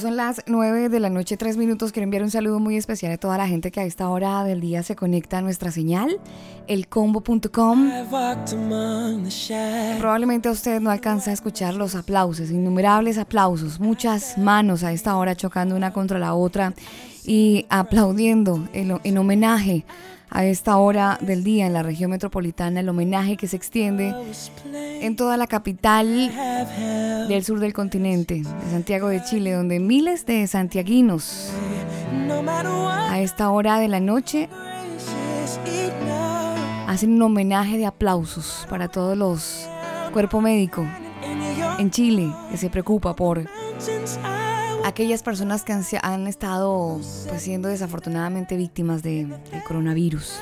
Son las 9 de la noche, 3 minutos. Quiero enviar un saludo muy especial a toda la gente que a esta hora del día se conecta a nuestra señal, elcombo.com. Probablemente usted no alcanza a escuchar los aplausos, innumerables aplausos, muchas manos a esta hora chocando una contra la otra y aplaudiendo en homenaje a esta hora del día en la región metropolitana, el homenaje que se extiende en toda la capital del sur del continente, de Santiago de Chile, donde miles de santiaguinos a esta hora de la noche hacen un homenaje de aplausos para todos los cuerpo médico en Chile que se preocupa por aquellas personas que han, estado pues, siendo desafortunadamente víctimas de, del coronavirus.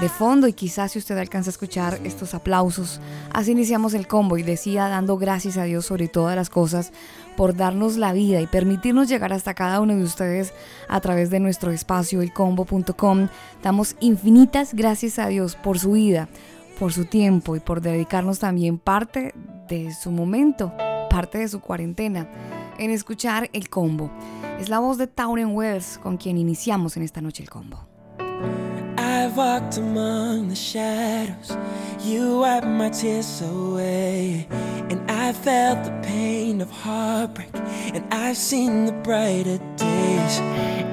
De fondo, y quizás si usted alcanza a escuchar estos aplausos, así iniciamos el combo y decía dando gracias a Dios sobre todas las cosas por darnos la vida y permitirnos llegar hasta cada uno de ustedes a través de nuestro espacio elcombo.com. Damos infinitas gracias a Dios por su vida, por su tiempo y por dedicarnos también parte de su momento, parte de su cuarentena en escuchar el combo. Es la voz de Tauren Wells con quien iniciamos en esta noche el combo. I've walked among the shadows, you wiped my tears away. And I felt the pain of heartbreak, and I've seen the brighter days.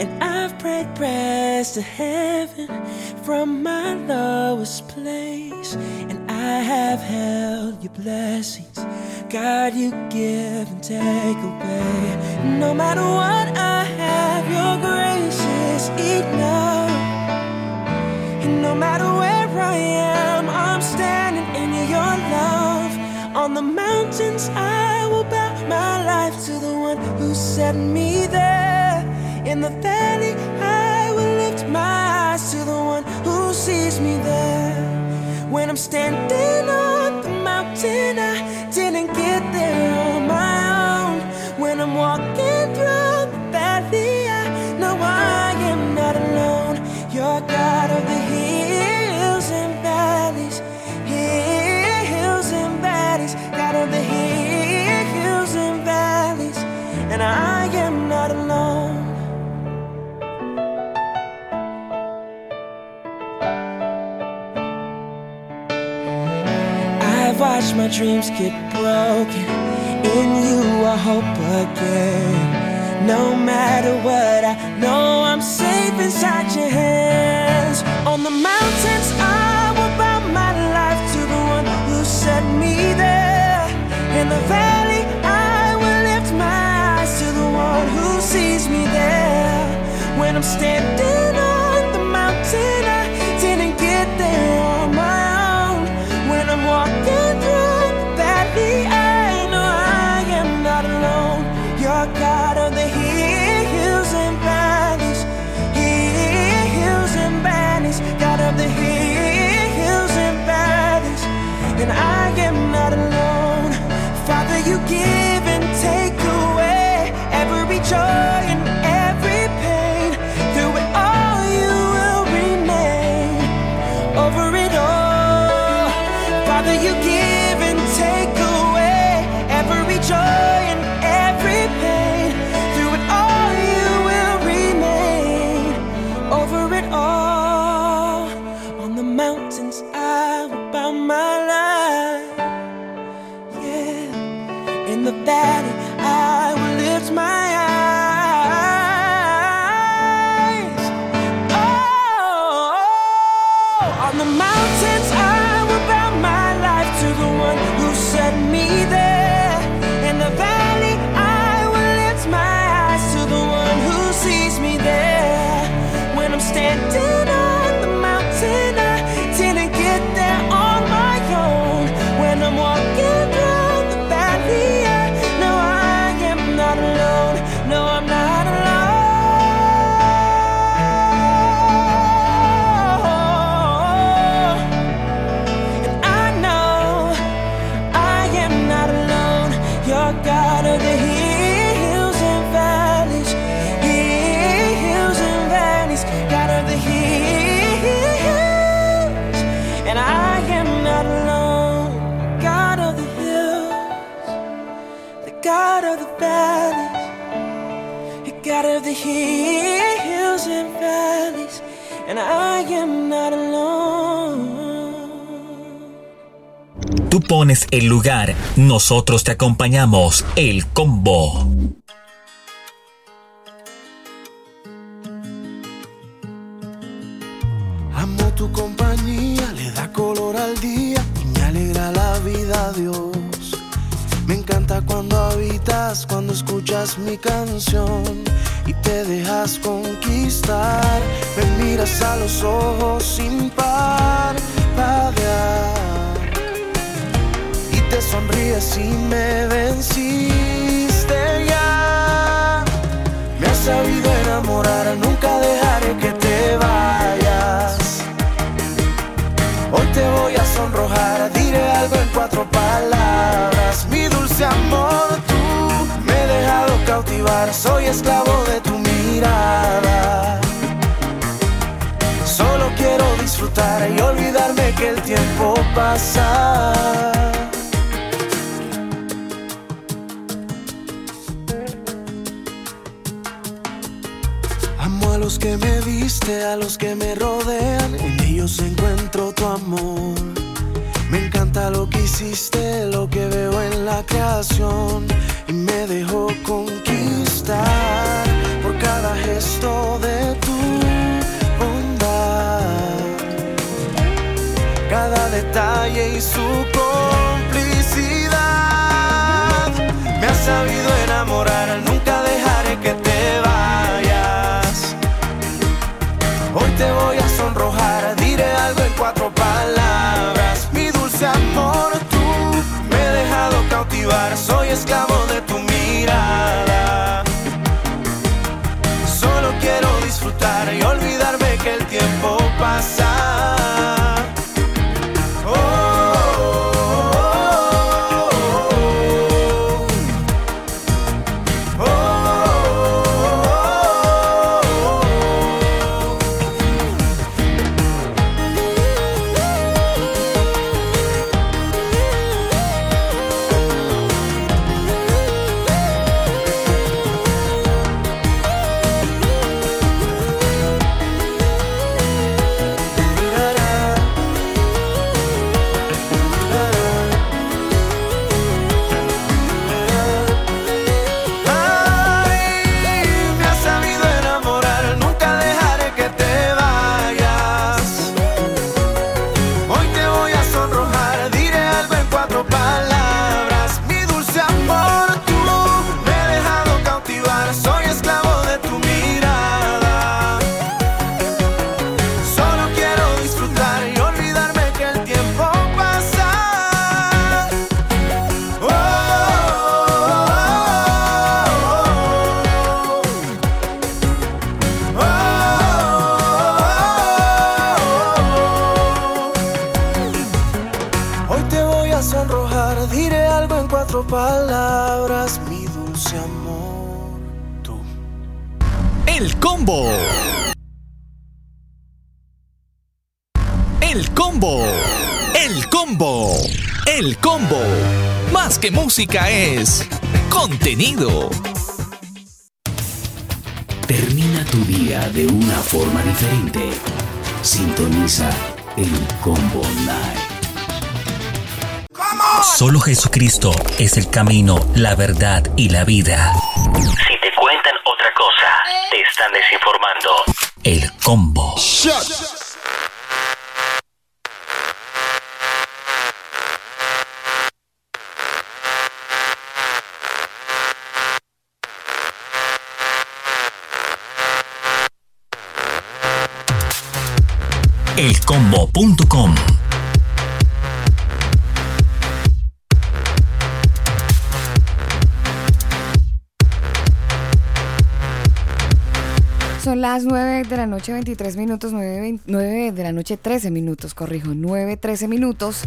And I've prayed prayers to heaven from my lowest place. And I have held your blessings God, you give and take away. No matter what I have, your grace is enough. And no matter where I am, I'm standing in your love. On the mountains, I will bow my life to the one who set me there. In the valley, I will lift my eyes to the one who sees me there. When I'm standing on the mountain, I I've my dreams get broken. In you, I hope again. No matter what, I know I'm safe inside your hands. On the mountains, I will bow my life to the one who set me there. In the valley, I will lift my eyes to the one who sees me there. When I'm standing on the mountain, I didn't get there pones el lugar, nosotros te acompañamos, el combo. música es contenido. Termina tu día de una forma diferente. Sintoniza el Combo Night. Solo Jesucristo es el camino, la verdad y la vida. Si te cuentan otra cosa, te están desinformando. El Combo. Shut noche 23 minutos, 9, 9, de la noche 13 minutos, corrijo, 9, 13 minutos.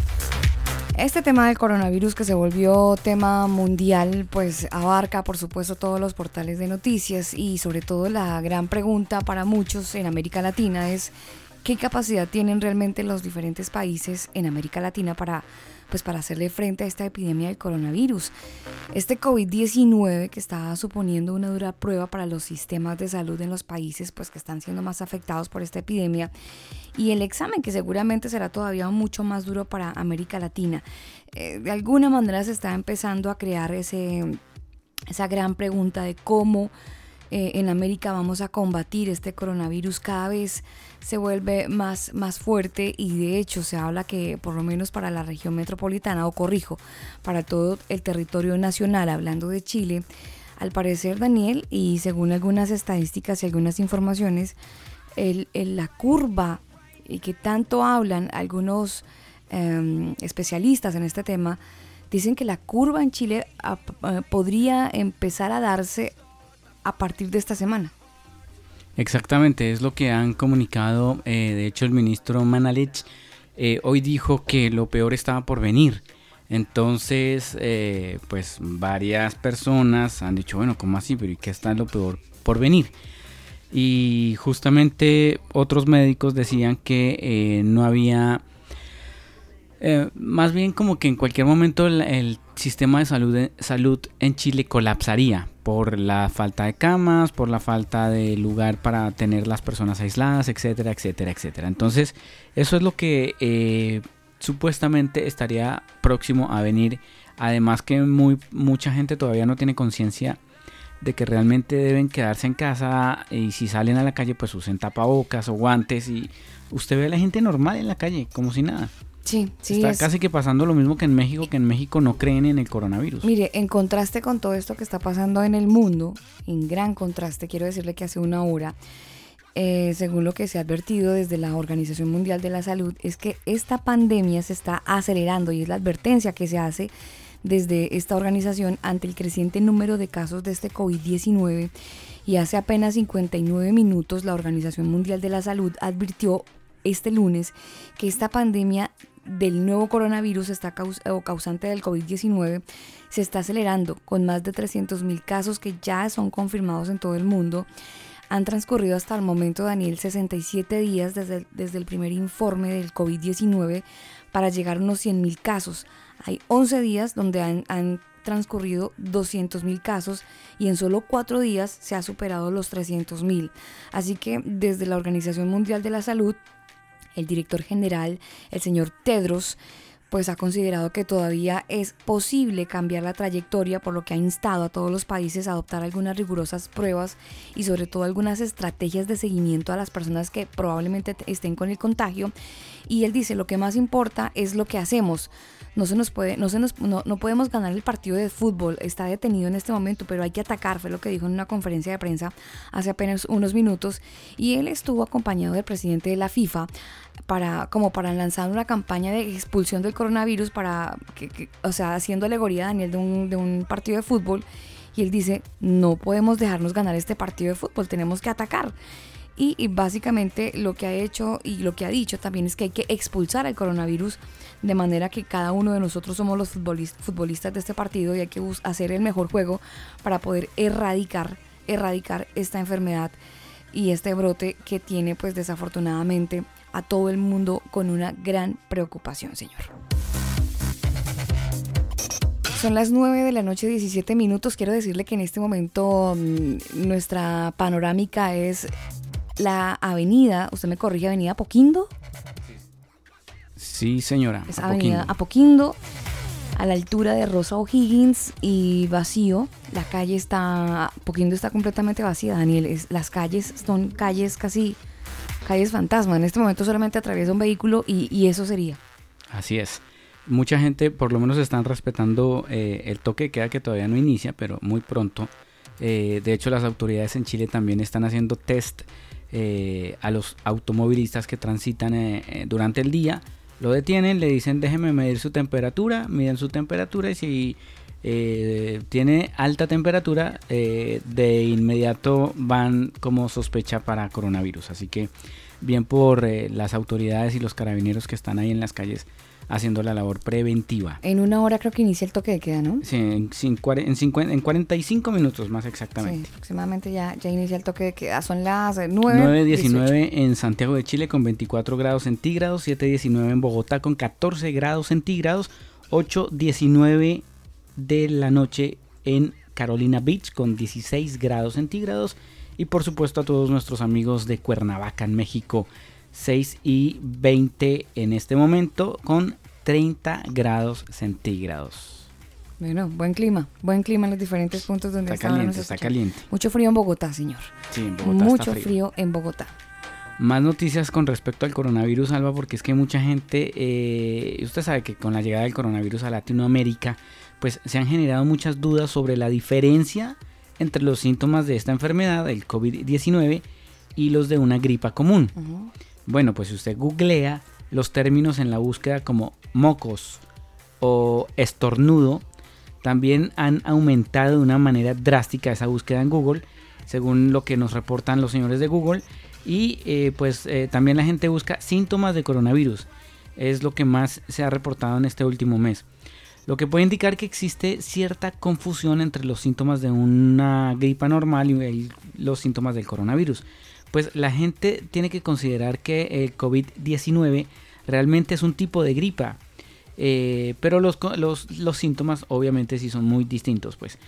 Este tema del coronavirus que se volvió tema mundial, pues abarca por supuesto todos los portales de noticias y sobre todo la gran pregunta para muchos en América Latina es qué capacidad tienen realmente los diferentes países en América Latina para pues para hacerle frente a esta epidemia del coronavirus. Este COVID-19 que está suponiendo una dura prueba para los sistemas de salud en los países pues que están siendo más afectados por esta epidemia y el examen que seguramente será todavía mucho más duro para América Latina. Eh, de alguna manera se está empezando a crear ese, esa gran pregunta de cómo eh, en América vamos a combatir este coronavirus cada vez se vuelve más, más fuerte y de hecho se habla que por lo menos para la región metropolitana, o corrijo, para todo el territorio nacional, hablando de Chile, al parecer Daniel, y según algunas estadísticas y algunas informaciones, el, la curva y que tanto hablan algunos em, especialistas en este tema, dicen que la curva en Chile eh, podría empezar a darse a partir de esta semana. Exactamente, es lo que han comunicado, eh, de hecho el ministro Manalich eh, hoy dijo que lo peor estaba por venir. Entonces, eh, pues varias personas han dicho, bueno, ¿cómo así? Pero ¿y qué está lo peor por venir? Y justamente otros médicos decían que no había eh, más bien como que en cualquier momento el, sistema de salud, salud en Chile colapsaría por la falta de camas, por la falta de lugar para tener las personas aisladas, etcétera, etcétera, etcétera. Entonces, eso es lo que eh, supuestamente estaría próximo a venir. Además que muy, mucha gente todavía no tiene conciencia de que realmente deben quedarse en casa y si salen a la calle pues usen tapabocas o guantes y usted ve a la gente normal en la calle como si nada. Sí, sí. Está casi que pasando lo mismo que en México, que en México no creen en el coronavirus. Mire, en contraste con todo esto que está pasando en el mundo, en gran contraste, quiero decirle que hace una hora, eh, según lo que se ha advertido desde la Organización Mundial de la Salud, es que esta pandemia se está acelerando y es la advertencia que se hace desde esta organización ante el creciente número de casos de este COVID-19 y hace apenas 59 minutos la Organización Mundial de la Salud advirtió este lunes que esta pandemia del nuevo coronavirus está o causante del COVID-19 se está acelerando con más de 300.000 casos que ya son confirmados en todo el mundo. Han transcurrido hasta el momento, Daniel, 67 días desde, desde el primer informe del COVID-19 para llegar a unos 100.000 casos. Hay 11 días donde han, han transcurrido 200.000 casos y en solo 4 días se ha superado los 300.000. Así que desde la Organización Mundial de la Salud el director general, el señor Tedros, pues ha considerado que todavía es posible cambiar la trayectoria, por lo que ha instado a todos los países a adoptar algunas rigurosas pruebas y sobre todo algunas estrategias de seguimiento a las personas que probablemente estén con el contagio. Y él dice, lo que más importa es lo que hacemos. No se nos puede, no se nos, no, no podemos ganar el partido de fútbol, está detenido en este momento, pero hay que atacar, fue lo que dijo en una conferencia de prensa hace apenas unos minutos. Y él estuvo acompañado del presidente de la FIFA para como para lanzar una campaña de expulsión del coronavirus para que, o sea haciendo alegoría Daniel de un, de un partido de fútbol y él dice no podemos dejarnos ganar este partido de fútbol tenemos que atacar y, básicamente lo que ha hecho y lo que ha dicho también es que hay que expulsar al coronavirus de manera que cada uno de nosotros somos los futbolistas de este partido y hay que hacer el mejor juego para poder erradicar erradicar esta enfermedad y este brote que tiene pues desafortunadamente a todo el mundo con una gran preocupación, señor. Son las 9 de la noche, 17 minutos. Quiero decirle que en este momento mm, nuestra panorámica es la avenida, usted me corrige, avenida Apoquindo. Sí, señora. Es avenida Apoquindo, a la altura de Rosa O'Higgins y vacío. La calle está, Apoquindo está completamente vacía, Daniel. las calles son calles casi calles fantasma. En este momento solamente atraviesa un vehículo y, eso sería. Así es. Mucha gente por lo menos están respetando eh, el toque de queda que todavía no inicia, pero muy pronto. Eh, de hecho, las autoridades en Chile también están haciendo test eh, a los automovilistas que transitan durante el día. Lo detienen, le dicen déjeme medir su temperatura, miden su temperatura y si tiene alta temperatura, de inmediato van como sospecha para coronavirus. Así que bien por eh, las autoridades y los carabineros que están ahí en las calles haciendo la labor preventiva. En una hora creo que inicia el toque de queda, ¿no? Sí, en, cin- cuare- en, cincuenta- en 45 minutos más exactamente. Sí, aproximadamente ya, ya inicia el toque de queda. Son las eh, 9. 9.19 en Santiago de Chile con 24 grados centígrados, 7.19 en Bogotá con 14 grados centígrados, 8.19 de la noche en Carolina Beach con 16 grados centígrados y por supuesto a todos nuestros amigos de Cuernavaca en México 6 y 20 en este momento con 30 grados centígrados. Bueno, buen clima. Buen clima en los diferentes puntos donde Está caliente, está caliente. Mucho frío en Bogotá, señor. Sí, en Bogotá Mucho está frío. en Bogotá. Más noticias con respecto al coronavirus, Alba, porque es que mucha gente, eh, usted sabe que con la llegada del coronavirus a Latinoamérica, pues se han generado muchas dudas sobre la diferencia entre los síntomas de esta enfermedad, el COVID-19, y los de una gripa común. Ujú. Bueno, pues si usted googlea los términos en la búsqueda como mocos o estornudo, también han aumentado de una manera drástica esa búsqueda en Google, según lo que nos reportan los señores de Google. Y eh, pues eh, también la gente busca síntomas de coronavirus. Es lo que más se ha reportado en este último mes. Lo que puede indicar que existe cierta confusión entre los síntomas de una gripa normal y los síntomas del coronavirus. Pues la gente tiene que considerar que el COVID-19 realmente es un tipo de gripa. Eh, pero los, los, los síntomas obviamente sí son muy distintos. Pues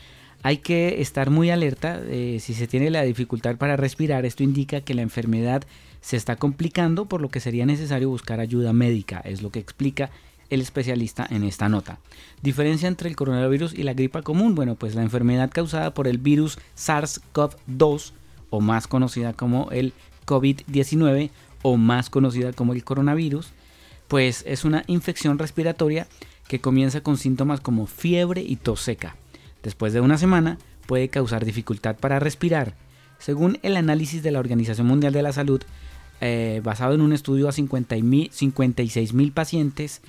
hay que estar muy alerta. eh, si se tiene la dificultad para respirar, esto indica que la enfermedad se está complicando, por lo que sería necesario buscar ayuda médica. Es lo que explica el especialista en esta nota. Diferencia entre el coronavirus y la gripa común. Bueno, pues la enfermedad causada por el virus SARS-CoV-2 o más conocida como el COVID-19 o más conocida como el coronavirus, pues es una infección respiratoria que comienza con síntomas como fiebre y tos seca. Después de una semana puede causar dificultad para respirar. Según el análisis de la Organización Mundial de la Salud, eh, basado en un estudio a 50 y 56 mil pacientes,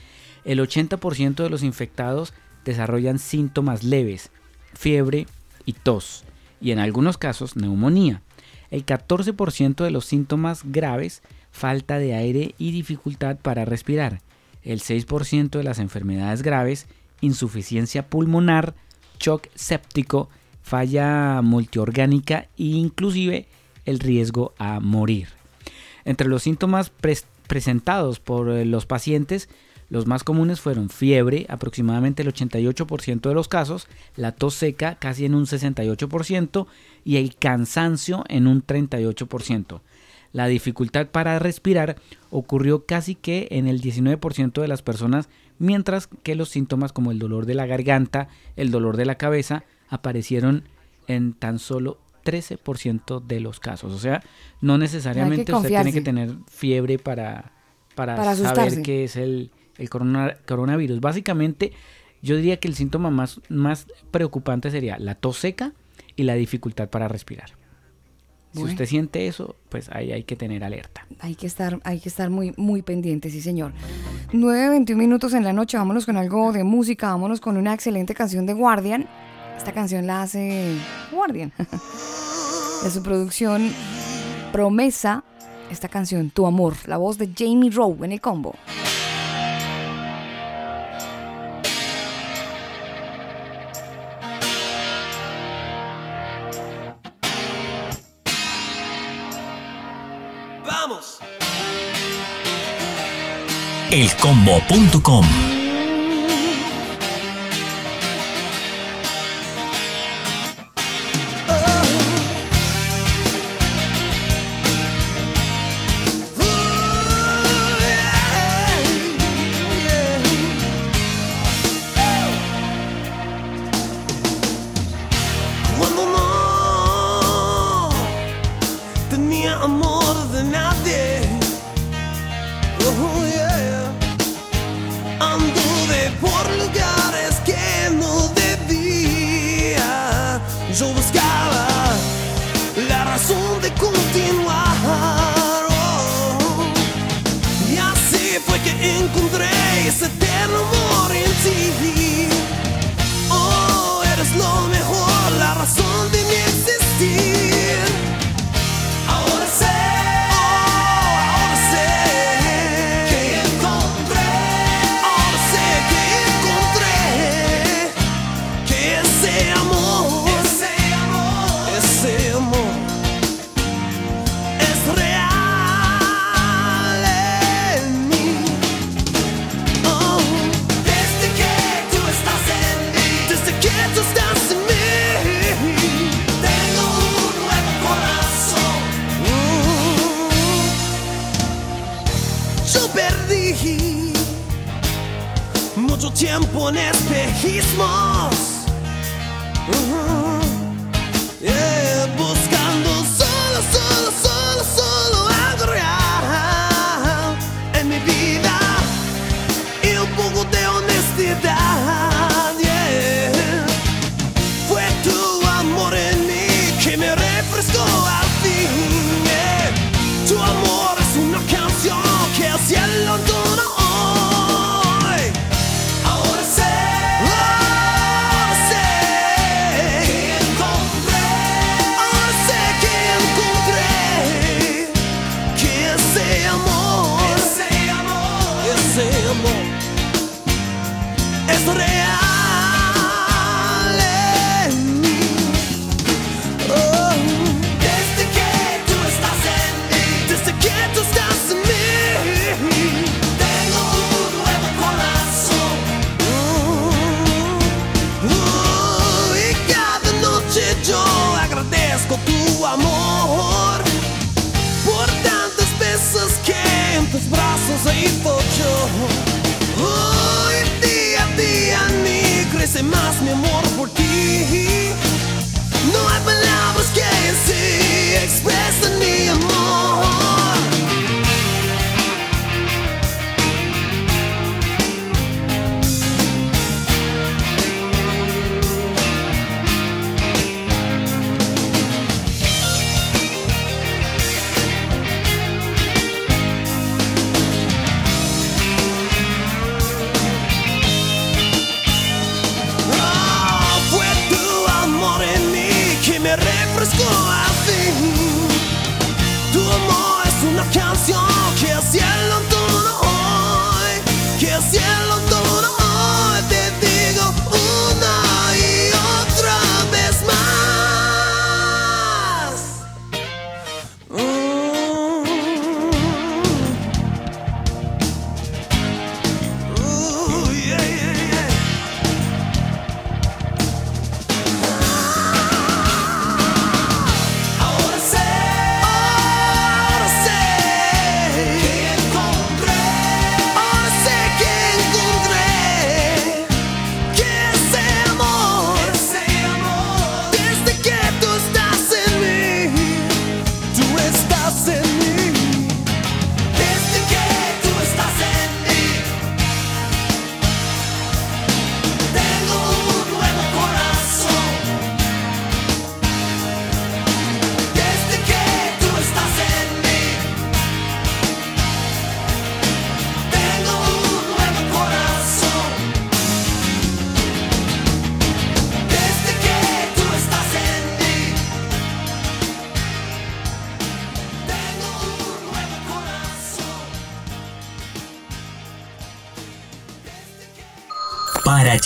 el 80% de los infectados desarrollan síntomas leves, fiebre y tos, y en algunos casos neumonía. El 14% de los síntomas graves, falta de aire y dificultad para respirar. El 6% de las enfermedades graves, insuficiencia pulmonar, shock séptico, falla multiorgánica e inclusive el riesgo a morir. Entre los síntomas pres- presentados por eh, los pacientes, los más comunes fueron fiebre, aproximadamente el 88% de los casos, la tos seca, casi en un 68%, y el cansancio en un 38%. La dificultad para respirar ocurrió casi que en el 19% de las personas, mientras que los síntomas como el dolor de la garganta, el dolor de la cabeza, aparecieron en tan solo 13% de los casos. O sea, no necesariamente usted tiene que tener fiebre para, para, Para saber que es el, el corona- coronavirus. Básicamente, yo diría que el síntoma más, más preocupante sería la tos seca y la dificultad para respirar. Si Bueno. usted siente eso, pues ahí hay que tener alerta. Hay que estar, hay que estar muy, muy pendiente, sí, señor. 9.21 minutos en la noche, vámonos con algo de música, vámonos con una excelente canción de Guardian. Esta canción la hace Guardian. de su producción Promesa, esta canción, Tu Amor, la voz de Jamie Rowe en el combo. Vamos. elcombo.com.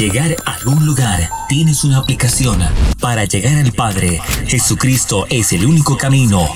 llegar a algún lugar, tienes una aplicación. Para llegar al Padre, Jesucristo es el único camino.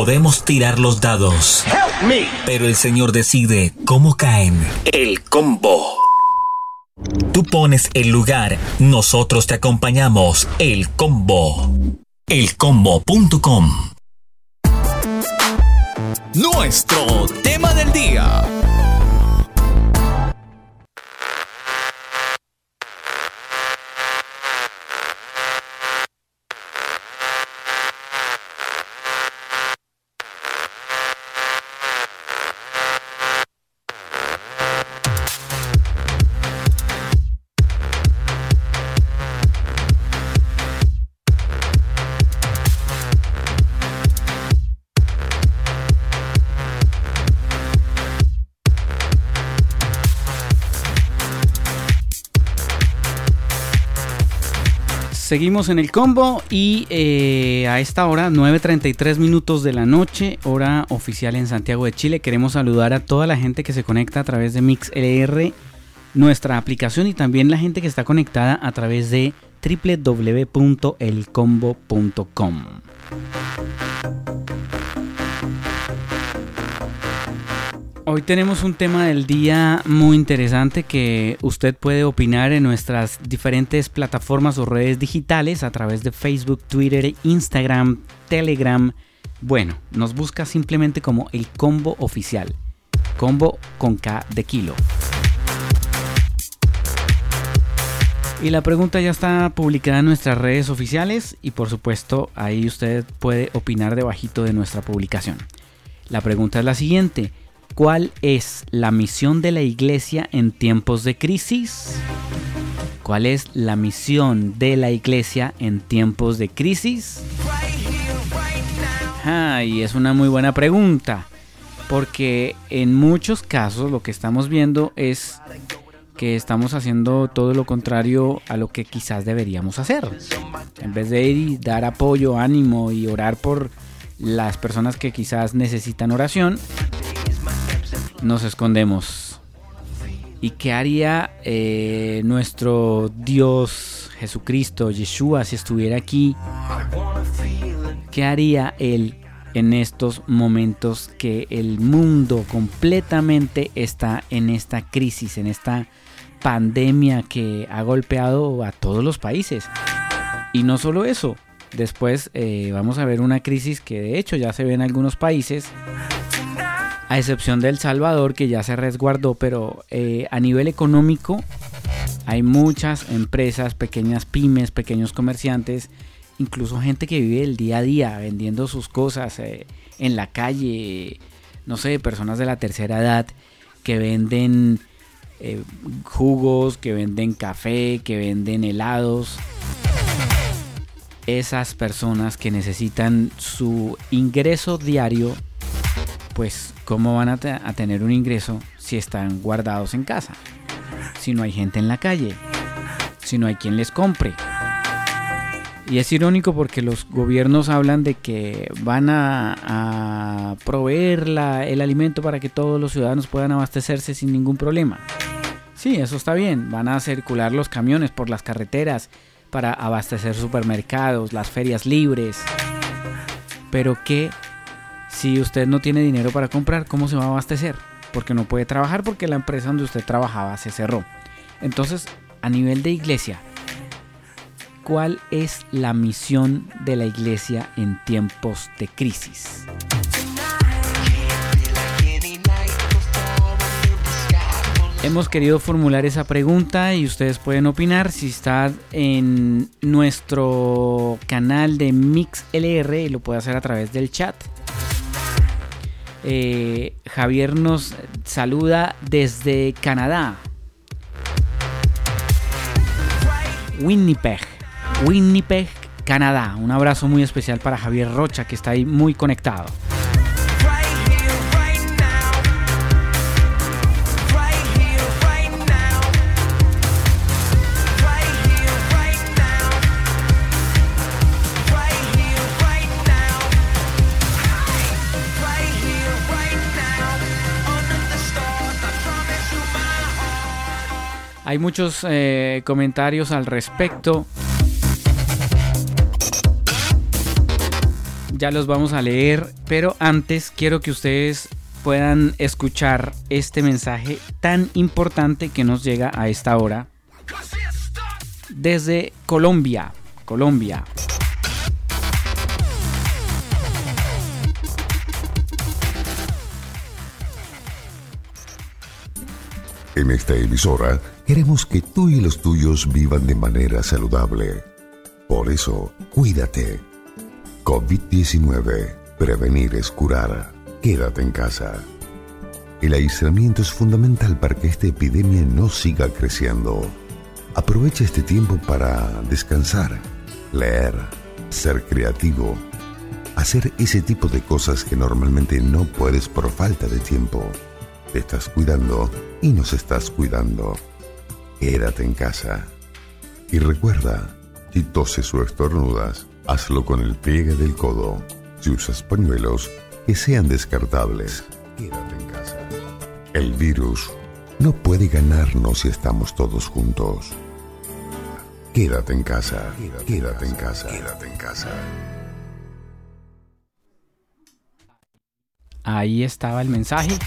Podemos tirar los dados, pero el Señor decide cómo caen. El combo. Tú pones el lugar, nosotros te acompañamos. El combo. Elcombo.com. Nuestro tema del día. Seguimos en el combo y eh, a esta hora, 9.33 minutos de la noche, hora oficial en Santiago de Chile, queremos saludar a toda la gente que se conecta a través de MixLR, nuestra aplicación y también la gente que está conectada a través de www.elcombo.com. Hoy tenemos un tema del día muy interesante que usted puede opinar en nuestras diferentes plataformas o redes digitales a través de Facebook, Twitter, Instagram, Telegram. Bueno, nos busca simplemente como el combo oficial. Combo con K de kilo. Y la pregunta ya está publicada en nuestras redes oficiales y por supuesto ahí usted puede opinar debajito de nuestra publicación. La pregunta es la siguiente. ¿Cuál es la misión de la iglesia en tiempos de crisis? ¿Cuál es la misión de la iglesia en tiempos de crisis? Ah, y es una muy buena pregunta, porque en muchos casos lo que estamos viendo es que estamos haciendo todo lo contrario a lo que quizás deberíamos hacer. En vez de dar apoyo, ánimo y orar por las personas que quizás necesitan oración, nos escondemos. ¿Y qué haría eh, nuestro Dios Jesucristo, Yeshua, si estuviera aquí? ¿Qué haría Él en estos momentos que el mundo completamente está en esta crisis, en esta pandemia que ha golpeado a todos los países? Y no solo eso, Después eh, vamos a ver una crisis que de hecho ya se ve en algunos países, a excepción de El Salvador que ya se resguardó, pero eh, a nivel económico hay muchas empresas, pequeñas pymes, pequeños comerciantes, incluso gente que vive el día a día vendiendo sus cosas eh, en la calle, no sé, personas de la tercera edad que venden jugos, que venden café, que venden helados. Esas personas que necesitan su ingreso diario, pues ¿cómo van a, tener un ingreso si están guardados en casa? Si no hay gente en la calle, si no hay quien les compre. Y es irónico porque los gobiernos hablan de que van a, proveer el alimento para que todos los ciudadanos puedan abastecerse sin ningún problema. Sí, eso está bien. Van a circular los camiones por las carreteras para abastecer supermercados, las ferias libres. Pero ¿qué si usted no tiene dinero para comprar? ¿Cómo se va a abastecer? Porque no puede trabajar porque la empresa donde usted trabajaba se cerró. Entonces, a nivel de iglesia, ¿cuál es la misión de la iglesia en tiempos de crisis? Hemos querido formular esa pregunta y ustedes pueden opinar si está en nuestro canal de MixLR y lo puede hacer a través del chat. Eh, Javier nos saluda desde Canadá. Winnipeg, Winnipeg, Canadá. Un abrazo muy especial para Javier Rocha que está ahí muy conectado. Hay muchos eh, comentarios al respecto. Ya los vamos a leer, pero antes quiero que ustedes puedan escuchar este mensaje tan importante que nos llega a esta hora desde Colombia. Colombia. En esta emisora queremos que tú y los tuyos vivan de manera saludable. Por eso, cuídate. COVID-19. Prevenir es curar. Quédate en casa. El aislamiento es fundamental para que esta epidemia no siga creciendo. Aprovecha este tiempo para descansar, leer, ser creativo, hacer ese tipo de cosas que normalmente no puedes por falta de tiempo. Te estás cuidando y nos estás cuidando. Quédate en casa. Y recuerda, si toses o estornudas, hazlo con el pliegue del codo. Si usas pañuelos, que sean descartables. Quédate en casa. El virus no puede ganarnos si estamos todos juntos. Quédate en casa. Quédate, en casa. Quédate en casa. Ahí estaba el mensaje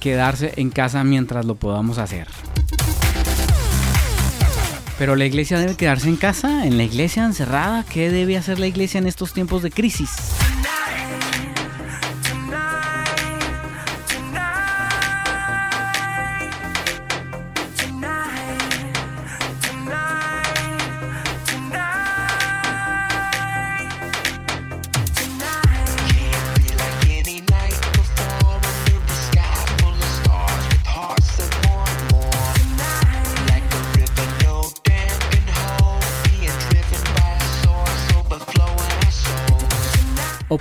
quedarse en casa mientras lo podamos hacer. Pero la iglesia debe quedarse en casa, en la iglesia encerrada. ¿Qué debe hacer la iglesia en estos tiempos de crisis?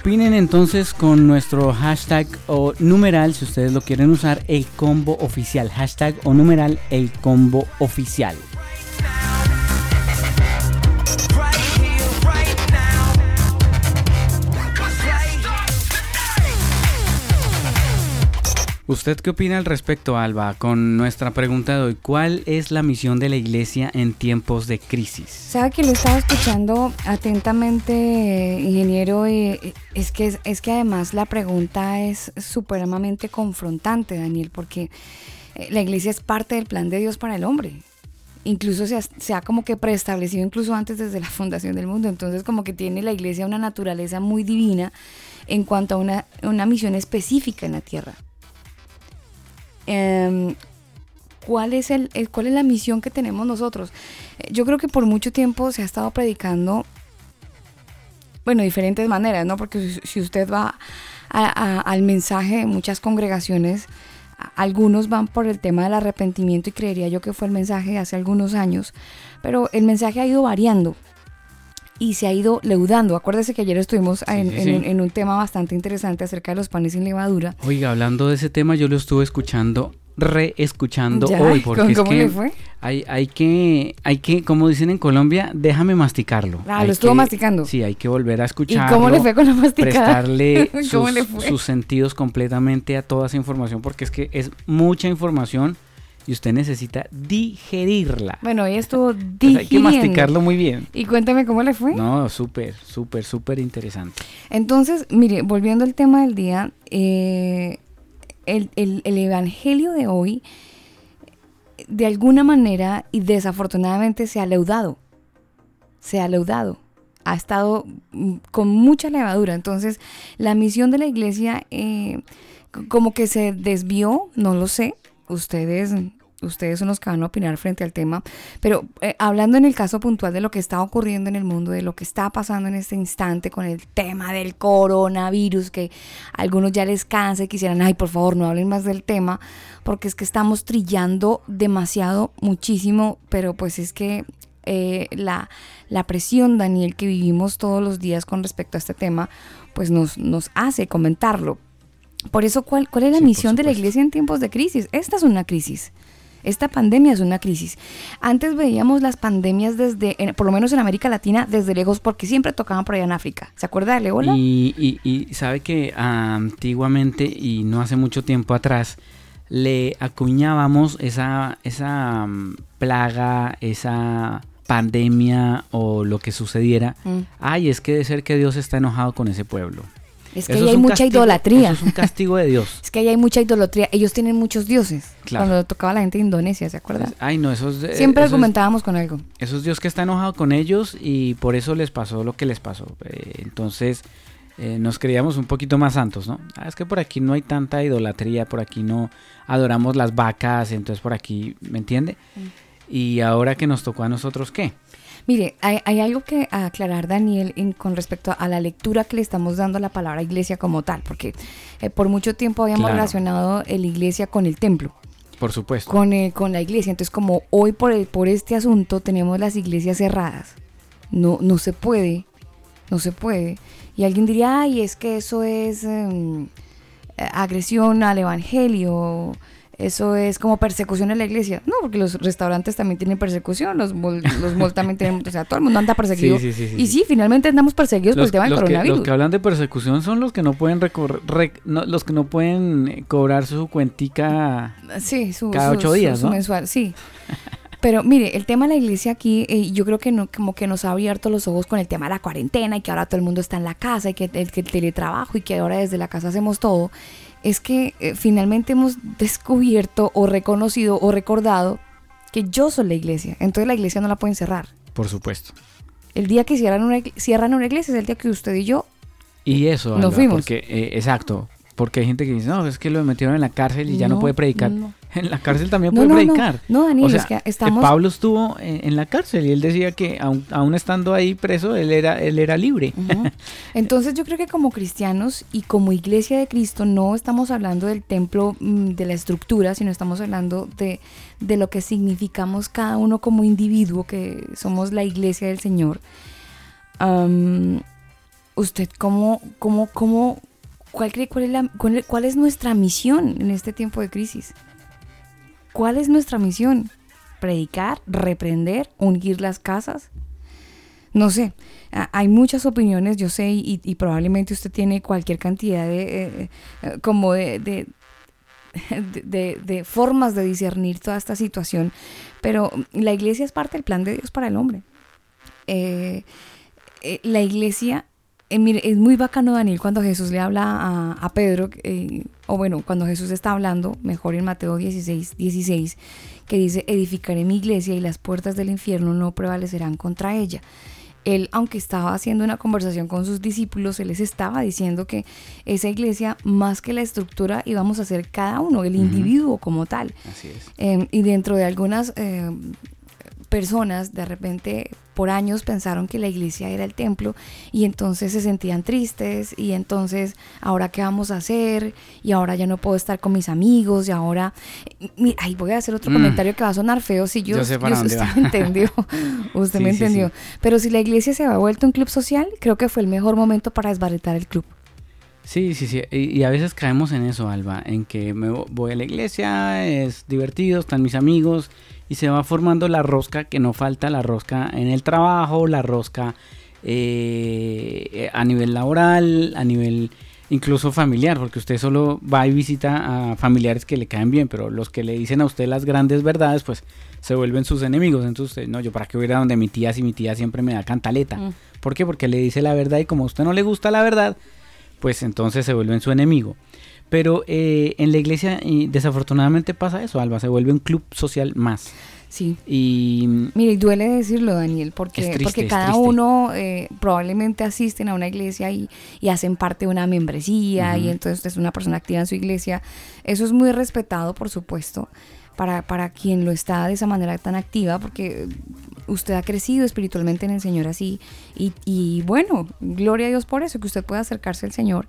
Opinen entonces con nuestro hashtag o numeral, si ustedes lo quieren usar, el combo oficial. Hashtag o numeral el combo oficial. ¿Usted qué opina al respecto, Alba, con nuestra pregunta de hoy? ¿Cuál es la misión de la iglesia en tiempos de crisis? Sabe que lo estaba escuchando atentamente, ingeniero, y es que, es que además la pregunta es supremamente confrontante, Daniel, porque eh, la iglesia es parte del plan de Dios para el hombre. incluso se ha, se ha como que preestablecido incluso antes desde la fundación del mundo. Entonces como que tiene la iglesia una naturaleza muy divina en cuanto a una, una misión específica en la tierra. Em, ¿cuál, es el, ¿Cuál es la misión que tenemos nosotros? Eh, Yo creo que por mucho tiempo se ha estado predicando, bueno, diferentes maneras, ¿no? Porque si- usted va a- al mensaje de muchas congregaciones, algunos van por el tema del arrepentimiento y creería yo que fue el mensaje de hace algunos años, pero el mensaje ha ido variando y se ha ido leudando. Acuérdese que ayer estuvimos en, sí, en sí. un- en un tema bastante interesante acerca de los panes sin levadura. Oiga, hablando de ese tema, yo lo estuve escuchando, reescuchando hoy, porque ¿cómo- es cómo que le fue? Hay, hay que, hay que, como dicen en Colombia, déjame masticarlo. Ah, Hay lo estuvo que- masticando. Sí, hay que volver a ¿Y escucharlo. cómo le fue con la masticada? Prestarle sus sentidos completamente a toda esa información, porque es que es mucha información y usted necesita digerirla. Bueno, hoy estuvo Entonces hay que digiriendo. masticarlo muy bien. Y cuéntame cómo le fue. No, súper, súper, súper interesante. Entonces, mire, volviendo al tema del día, eh, el, el- el evangelio de hoy, de alguna manera y desafortunadamente se ha leudado. Se ha leudado. Ha estado mm, con mucha levadura. Entonces, la misión de la iglesia, eh, como que se desvió, no lo sé. Ustedes. Ustedes son los que van a opinar frente al tema, pero eh, hablando en el caso puntual de lo que está ocurriendo en el mundo, de lo que está pasando en este instante con el tema del coronavirus, que a algunos ya les cansa y quisieran, ay, por favor, no hablen más del tema, porque es que estamos trillando demasiado, muchísimo, pero pues es que eh, la, la presión, Daniel, que vivimos todos los días con respecto a este tema, pues nos, nos hace comentarlo. Por eso, ¿cuál, cuál es la Sí, misión de la iglesia en tiempos de crisis? Esta es una crisis. Esta pandemia es una crisis. Antes veíamos las pandemias desde, por lo menos en América Latina, desde lejos, porque siempre tocaban por allá en África. ¿Se acuerda del ébola? Y, y- y sabe que antiguamente y no hace mucho tiempo atrás le acuñábamos esa, esa mm, plaga, esa pandemia o lo que sucediera. Mm. Ay, es que de ser que Dios está enojado con ese pueblo. Es que Eso ahí es hay mucha castigo- idolatría. Eso es un castigo de Dios. Es que ahí hay mucha idolatría. Ellos tienen muchos dioses. Claro. Cuando tocaba la gente de Indonesia, ¿se acuerda? Ay, no, eso es, de- Siempre eso es- argumentábamos con algo. Eso es Dios que está enojado con ellos y por eso les pasó lo que les pasó. Eh, entonces eh, nos creíamos un poquito más santos, ¿no? Ah, es que por aquí no hay tanta idolatría, por aquí no adoramos las vacas, entonces por aquí, ¿me entiende? Y ahora que nos tocó a nosotros, ¿qué? Mire, hay, hay algo que aclarar, Daniel, en- con respecto a la lectura que le estamos dando a la palabra iglesia como tal, porque eh, por mucho tiempo habíamos Claro. relacionado la iglesia con el templo, Por supuesto. con, eh, con la iglesia. Entonces, como hoy por, el- por este asunto tenemos las iglesias cerradas, no, no se puede, no se puede. Y alguien diría, ay, es que eso es em, eh, agresión al evangelio, eso es como persecución en la iglesia. No, porque los restaurantes también tienen persecución, los mall, los mall también tienen, o sea, todo el mundo anda perseguido. Sí, sí, sí, y sí. finalmente andamos perseguidos por el tema del los que, coronavirus. los que hablan de persecución son los que no pueden recor- rec- no, los que no pueden eh, cobrar su cuentica. Sí, su, Cada su- ocho días, su ¿no? mensual, sí. Pero mire, el tema de la iglesia aquí, eh, yo creo que no, como que nos ha abierto los ojos con el tema de la cuarentena y que ahora todo el mundo está en la casa y que el, que el teletrabajo y que ahora desde la casa hacemos todo. Es que eh, finalmente hemos descubierto o reconocido o recordado que yo soy la iglesia. Entonces la iglesia no la pueden cerrar. Por supuesto. El día que cierran una, cierran una iglesia es el día que usted y yo Y eso, Nos Alba, fuimos. Porque, eh, exacto. Porque hay gente que dice, no, es que lo metieron en la cárcel y ya no, puede predicar. no. En la cárcel también No, puede predicar. No, Daniel, o sea, es que eh, estamos- Pablo estuvo en, en la cárcel y él decía que aún estando ahí preso, él era, él era libre. Entonces yo creo que como cristianos y como iglesia de Cristo no estamos hablando del templo, mm, de la estructura, sino estamos hablando de, de lo que significamos cada uno como individuo, que somos la iglesia del Señor. ¿Usted cómo, cómo, cómo, cuál cree, cuál es, nuestra misión en este tiempo de crisis? ¿Cuál es nuestra misión? ¿Predicar? ¿Reprender? ¿Ungir las casas? No sé, hay muchas opiniones, yo sé, y, probablemente usted tiene cualquier cantidad de, eh, eh, como de, de, formas de discernir toda esta situación, pero la iglesia es parte del plan de Dios para el hombre. Eh, la iglesia eh, mire, es muy bacano, Daniel, cuando Jesús le habla a, Pedro, eh, o bueno, cuando Jesús está hablando, mejor en Mateo 16, 16, que dice, edificaré mi iglesia y las puertas del infierno no prevalecerán contra ella. Él, aunque estaba haciendo una conversación con sus discípulos, él les estaba diciendo que esa iglesia, más que la estructura, íbamos a ser cada uno, el individuo como tal. Así es. Em, y dentro de algunas personas de repente por años pensaron que la iglesia era el templo y entonces se sentían tristes y entonces ahora qué vamos a hacer y ahora ya no puedo estar con mis amigos y ahora ay voy a hacer otro mm. comentario que va a sonar feo si yo, usted me entendió usted me entendió. Pero si la iglesia se ha vuelto un club social creo que fue el mejor momento para desbaratar el club. Sí, sí, sí. Y, a veces caemos en eso, Alba, en que me voy a la iglesia, es divertido, están mis amigos y se va formando la rosca que no falta, la rosca en el trabajo, la rosca eh, a nivel laboral, a nivel incluso familiar, porque usted solo va y visita a familiares que le caen bien, pero los que le dicen a usted las grandes verdades, pues se vuelven sus enemigos. Entonces, no, yo para qué voy a ir a donde mi tía si mi tía siempre me da cantaleta. Mm. ¿Por qué? Porque le dice la verdad y como a usted no le gusta la verdad, pues entonces se vuelven su enemigo. Pero eh, en la iglesia desafortunadamente pasa eso, Alba, se vuelve un club social más. Sí. Y mire, duele decirlo, Daniel, porque, porque cada uno eh, probablemente asisten a una iglesia y, hacen parte de una membresía y entonces es una persona activa en su iglesia. Eso es muy respetado, por supuesto, para, para quien lo está de esa manera tan activa, porque usted ha crecido espiritualmente en el Señor así. Y, y bueno, gloria a Dios por eso, que usted pueda acercarse al Señor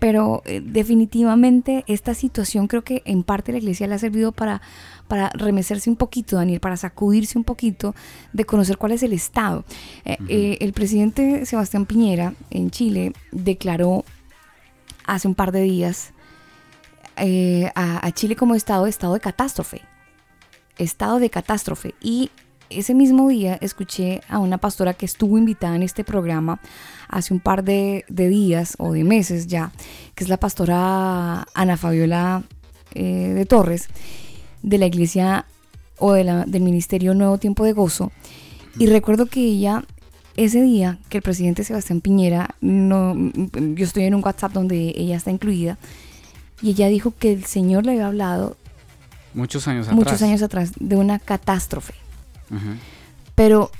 pero eh, definitivamente esta situación creo que en parte la iglesia le ha servido para, para remecerse un poquito, Daniel, para sacudirse un poquito de conocer cuál es el estado. Eh, eh, el presidente Sebastián Piñera en Chile declaró hace un par de días a, a Chile como estado, estado de catástrofe. Estado de catástrofe. Y ese mismo día escuché a una pastora que estuvo invitada en este programa hace un par de, días o de meses ya, que es la pastora Ana Fabiola eh, de Torres, de la iglesia o de la, del Ministerio Nuevo Tiempo de Gozo. Y recuerdo que ella, ese día que el presidente Sebastián Piñera, no, yo estoy en un WhatsApp donde ella está incluida, y ella dijo que el Señor le había hablado muchos años atrás, muchos años atrás de una catástrofe. Pero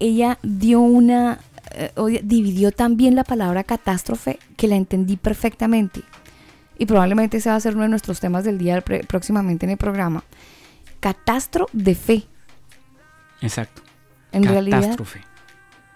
ella dio una, eh, dividió también la palabra catástrofe que la entendí perfectamente. Y probablemente ese va a ser uno de nuestros temas del día próximamente en el programa. Catastro de fe. Exacto. En catástrofe.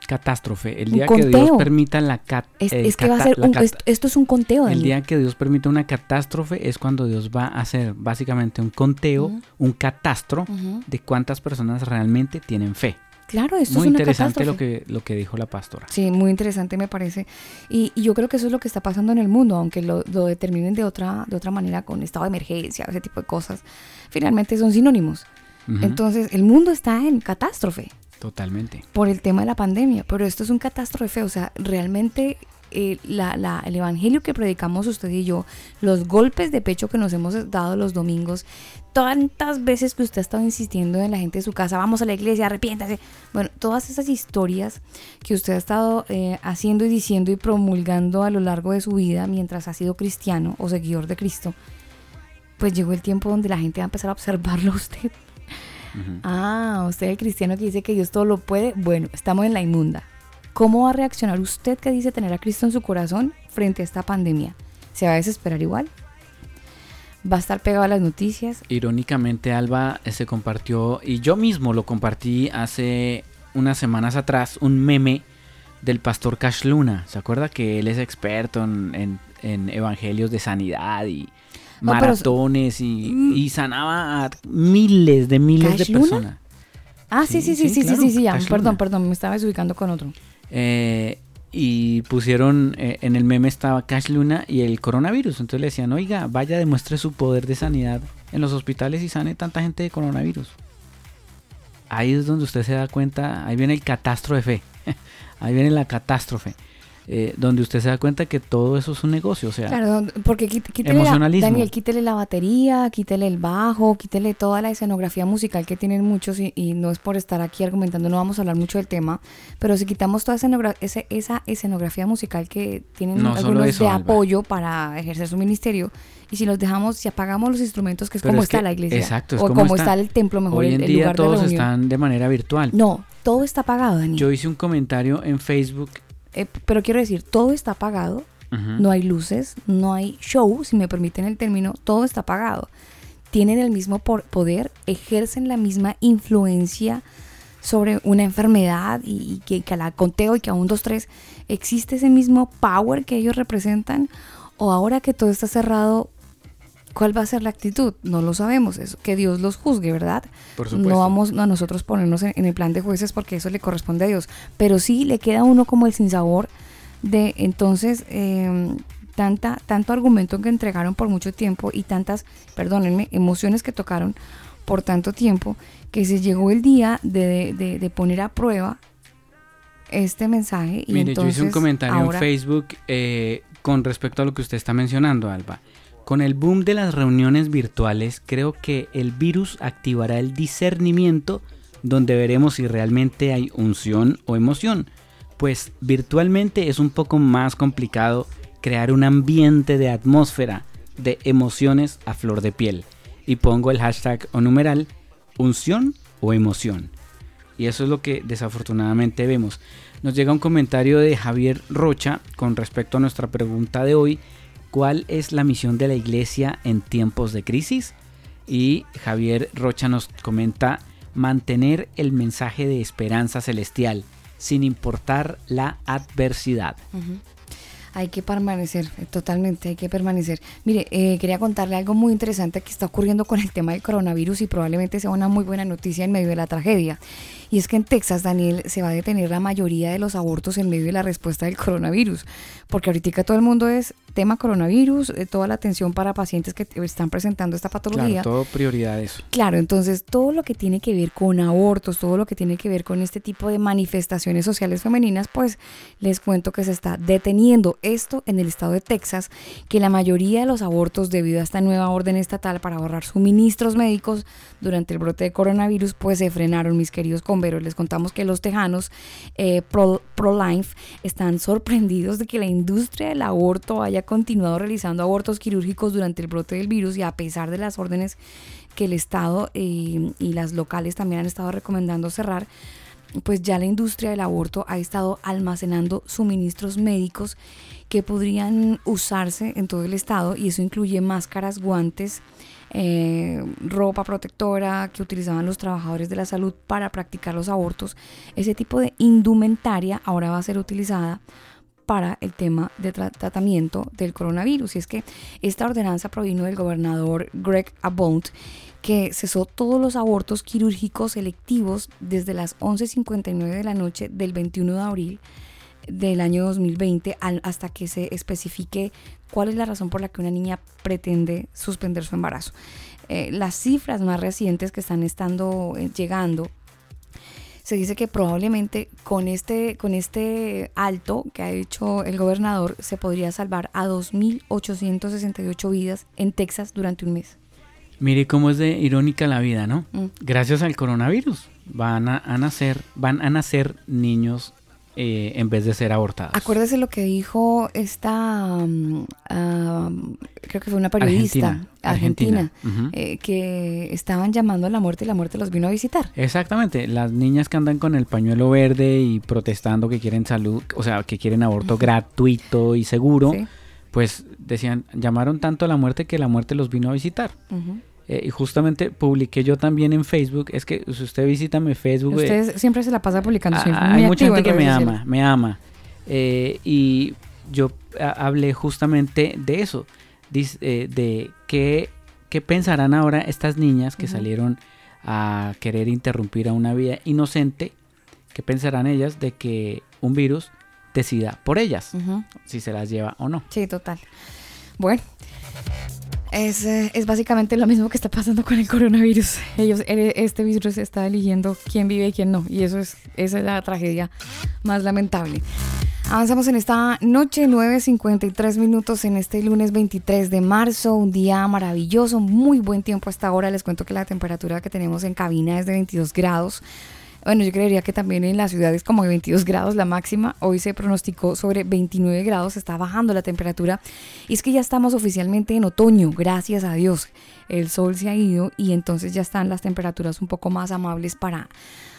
Catástrofe. El día que Dios permita la catástrofe. es, que va a ser esto, es un conteo. El día que Dios permita una catástrofe es cuando Dios va a hacer básicamente un conteo, un catastro de cuántas personas realmente tienen fe. Claro, esto muy es una interesante lo que, lo que dijo la pastora. Sí, muy interesante me parece. Y, yo creo que eso es lo que está pasando en el mundo, aunque lo, determinen de otra, de otra manera con estado de emergencia, ese tipo de cosas. Finalmente son sinónimos. Entonces, el mundo está en catástrofe. Totalmente. Por el tema de la pandemia. Pero esto es un catástrofe. O sea, realmente eh, el evangelio que predicamos usted y yo, los golpes de pecho que nos hemos dado los domingos, tantas veces que usted ha estado insistiendo en la gente de su casa, vamos a la iglesia, arrepiéntase. Bueno, todas esas historias que usted ha estado eh, haciendo y diciendo y promulgando a lo largo de su vida mientras ha sido cristiano o seguidor de Cristo, pues llegó el tiempo donde la gente va a empezar a observarlo a usted. Ah, usted el cristiano que dice que Dios todo lo puede. Bueno, estamos en la inmunda. ¿Cómo va a reaccionar usted que dice tener a Cristo en su corazón frente a esta pandemia? ¿Se va a desesperar igual? ¿Va a estar pegado a las noticias? Irónicamente, Alba eh, se compartió, y yo mismo lo compartí hace unas semanas atrás, un meme del pastor Cash Luna. ¿Se acuerda que él es experto en, evangelios de sanidad y maratones mm. y, sanaba a miles de miles de personas? Ah, sí, sí, sí, sí, sí, sí, sí, ya. Perdón, perdón, me estaba desubicando con otro. Eh, y pusieron eh, en el meme estaba Cash Luna y el coronavirus. Entonces le decían, oiga, vaya, demuestre su poder de sanidad en los hospitales y sane tanta gente de coronavirus. Ahí es donde usted se da cuenta, ahí viene el catástrofe, ahí viene la catástrofe. Eh, donde usted se da cuenta que todo eso es un negocio, o sea, Claro, porque quít- quítele la. Daniel, quítele la batería, quítele el bajo, quítele toda la escenografía musical que tienen muchos y, y no es por estar aquí argumentando, no vamos a hablar mucho del tema, pero si quitamos toda escenogra- ese- esa escenografía musical que tienen No, algunos eso, de Alba. apoyo para ejercer su ministerio y si los dejamos, si apagamos los instrumentos, que es Pero como es está que- la iglesia exacto, es o como como está. está el templo mejor, hoy en el día lugar todos están de manera virtual. No, todo está apagado, Daniel. Yo hice un comentario en Facebook. Eh, pero quiero decir, todo está apagado, Ujú. no hay luces, no hay show, si me permiten el término, todo está apagado. Tienen el mismo poder, ejercen la misma influencia sobre una enfermedad y, y que, que la conteo y que a un, dos, tres, ¿existe ese mismo power que ellos representan? O ahora que todo está cerrado, ¿cuál va a ser la actitud? No lo sabemos, es que Dios los juzgue, ¿verdad? Por supuesto. No vamos a nosotros ponernos en, en el plan de jueces porque eso le corresponde a Dios, pero sí le queda a uno como el sinsabor de entonces eh, tanta, tanto argumento que entregaron por mucho tiempo y tantas, perdónenme, emociones que tocaron por tanto tiempo que se llegó el día de, de- de poner a prueba este mensaje y Mire, entonces yo hice un comentario ahora- en Facebook eh, con respecto a lo que usted está mencionando, Alba. Con el boom de las reuniones virtuales, creo que el virus activará el discernimiento donde veremos si realmente hay unción o emoción. Pues virtualmente es un poco más complicado crear un ambiente de atmósfera de emociones a flor de piel. Y pongo el hashtag o numeral unción o emoción. Y eso es lo que desafortunadamente vemos. Nos llega un comentario de Javier Rocha con respecto a nuestra pregunta de hoy. ¿Cuál es la misión de la iglesia en tiempos de crisis? Y Javier Rocha nos comenta mantener el mensaje de esperanza celestial sin importar la adversidad. Hay que permanecer, eh, totalmente, hay que permanecer. Mire, eh, quería contarle algo muy interesante que está ocurriendo con el tema del coronavirus y probablemente sea una muy buena noticia en medio de la tragedia. Y es que en Texas, Daniel, se va a detener la mayoría de los abortos en medio de la respuesta del coronavirus. Porque ahorita todo el mundo es tema coronavirus, eh, toda la atención para pacientes que están presentando esta patología. Claro, todo prioridad eso. Claro, entonces todo lo que tiene que ver con abortos, todo lo que tiene que ver con este tipo de manifestaciones sociales femeninas, pues les cuento que se está deteniendo esto en el estado de Texas, que la mayoría de los abortos debido a esta nueva orden estatal para ahorrar suministros médicos durante el brote de coronavirus, pues se frenaron, mis queridos converos. Les contamos que los tejanos eh, pro, pro-life están sorprendidos de que la industria del aborto haya continuado realizando abortos quirúrgicos durante el brote del virus y a pesar de las órdenes que el Estado eh, y las locales también han estado recomendando cerrar, pues ya la industria del aborto ha estado almacenando suministros médicos que podrían usarse en todo el estado y eso incluye máscaras, guantes, eh, ropa protectora que utilizaban los trabajadores de la salud para practicar los abortos. Ese tipo de indumentaria ahora va a ser utilizada para el tema de tra- tratamiento del coronavirus. Y es que esta ordenanza provino del gobernador Greg Abbott, que cesó todos los abortos quirúrgicos selectivos desde las 11.59 de la noche del 21 de abril del año 2020 al- hasta que se especifique cuál es la razón por la que una niña pretende suspender su embarazo. Eh, las cifras más recientes que están estando eh, llegando se dice que probablemente con este, con este alto que ha hecho el gobernador se podría salvar a 2.868 vidas en Texas durante un mes. Mire cómo es de irónica la vida, ¿no? Mm. Gracias al coronavirus van a, a nacer, van a nacer niños eh, en vez de ser abortados. Acuérdese lo que dijo esta, um, um, creo que fue una periodista Argentina, eh, que estaban llamando a la muerte y la muerte los vino a visitar. Exactamente, las niñas que andan con el pañuelo verde y protestando que quieren salud, o sea, que quieren aborto gratuito y seguro, Sí. pues decían, llamaron tanto a la muerte que la muerte los vino a visitar. Eh, y justamente publiqué yo también en Facebook, es que si usted visita mi Facebook, eh, Usted siempre se la pasa publicando. Ah, siempre hay mucha gente en que me ama, me ama. Eh, y yo ah, hablé justamente de eso, eh, de qué, qué pensarán ahora estas niñas que salieron a querer interrumpir a una vida inocente, qué pensarán ellas de que un virus decida por ellas, si se las lleva o no. Sí, total. Bueno, es, eh, es básicamente lo mismo que está pasando con el coronavirus. Ellos, eh, este virus está eligiendo quién vive y quién no. Y eso es, esa es la tragedia más lamentable. Avanzamos en esta noche, 9.53 minutos en este lunes 23 de marzo, un día maravilloso, muy buen tiempo hasta ahora. Les cuento que la temperatura que tenemos en cabina es de 22 grados. Bueno, yo creería que también en la ciudad es como de 22 grados la máxima. Hoy se pronosticó sobre 29 grados, está bajando la temperatura. Y es que ya estamos oficialmente en otoño, gracias a Dios. El sol se ha ido y entonces ya están las temperaturas un poco más amables para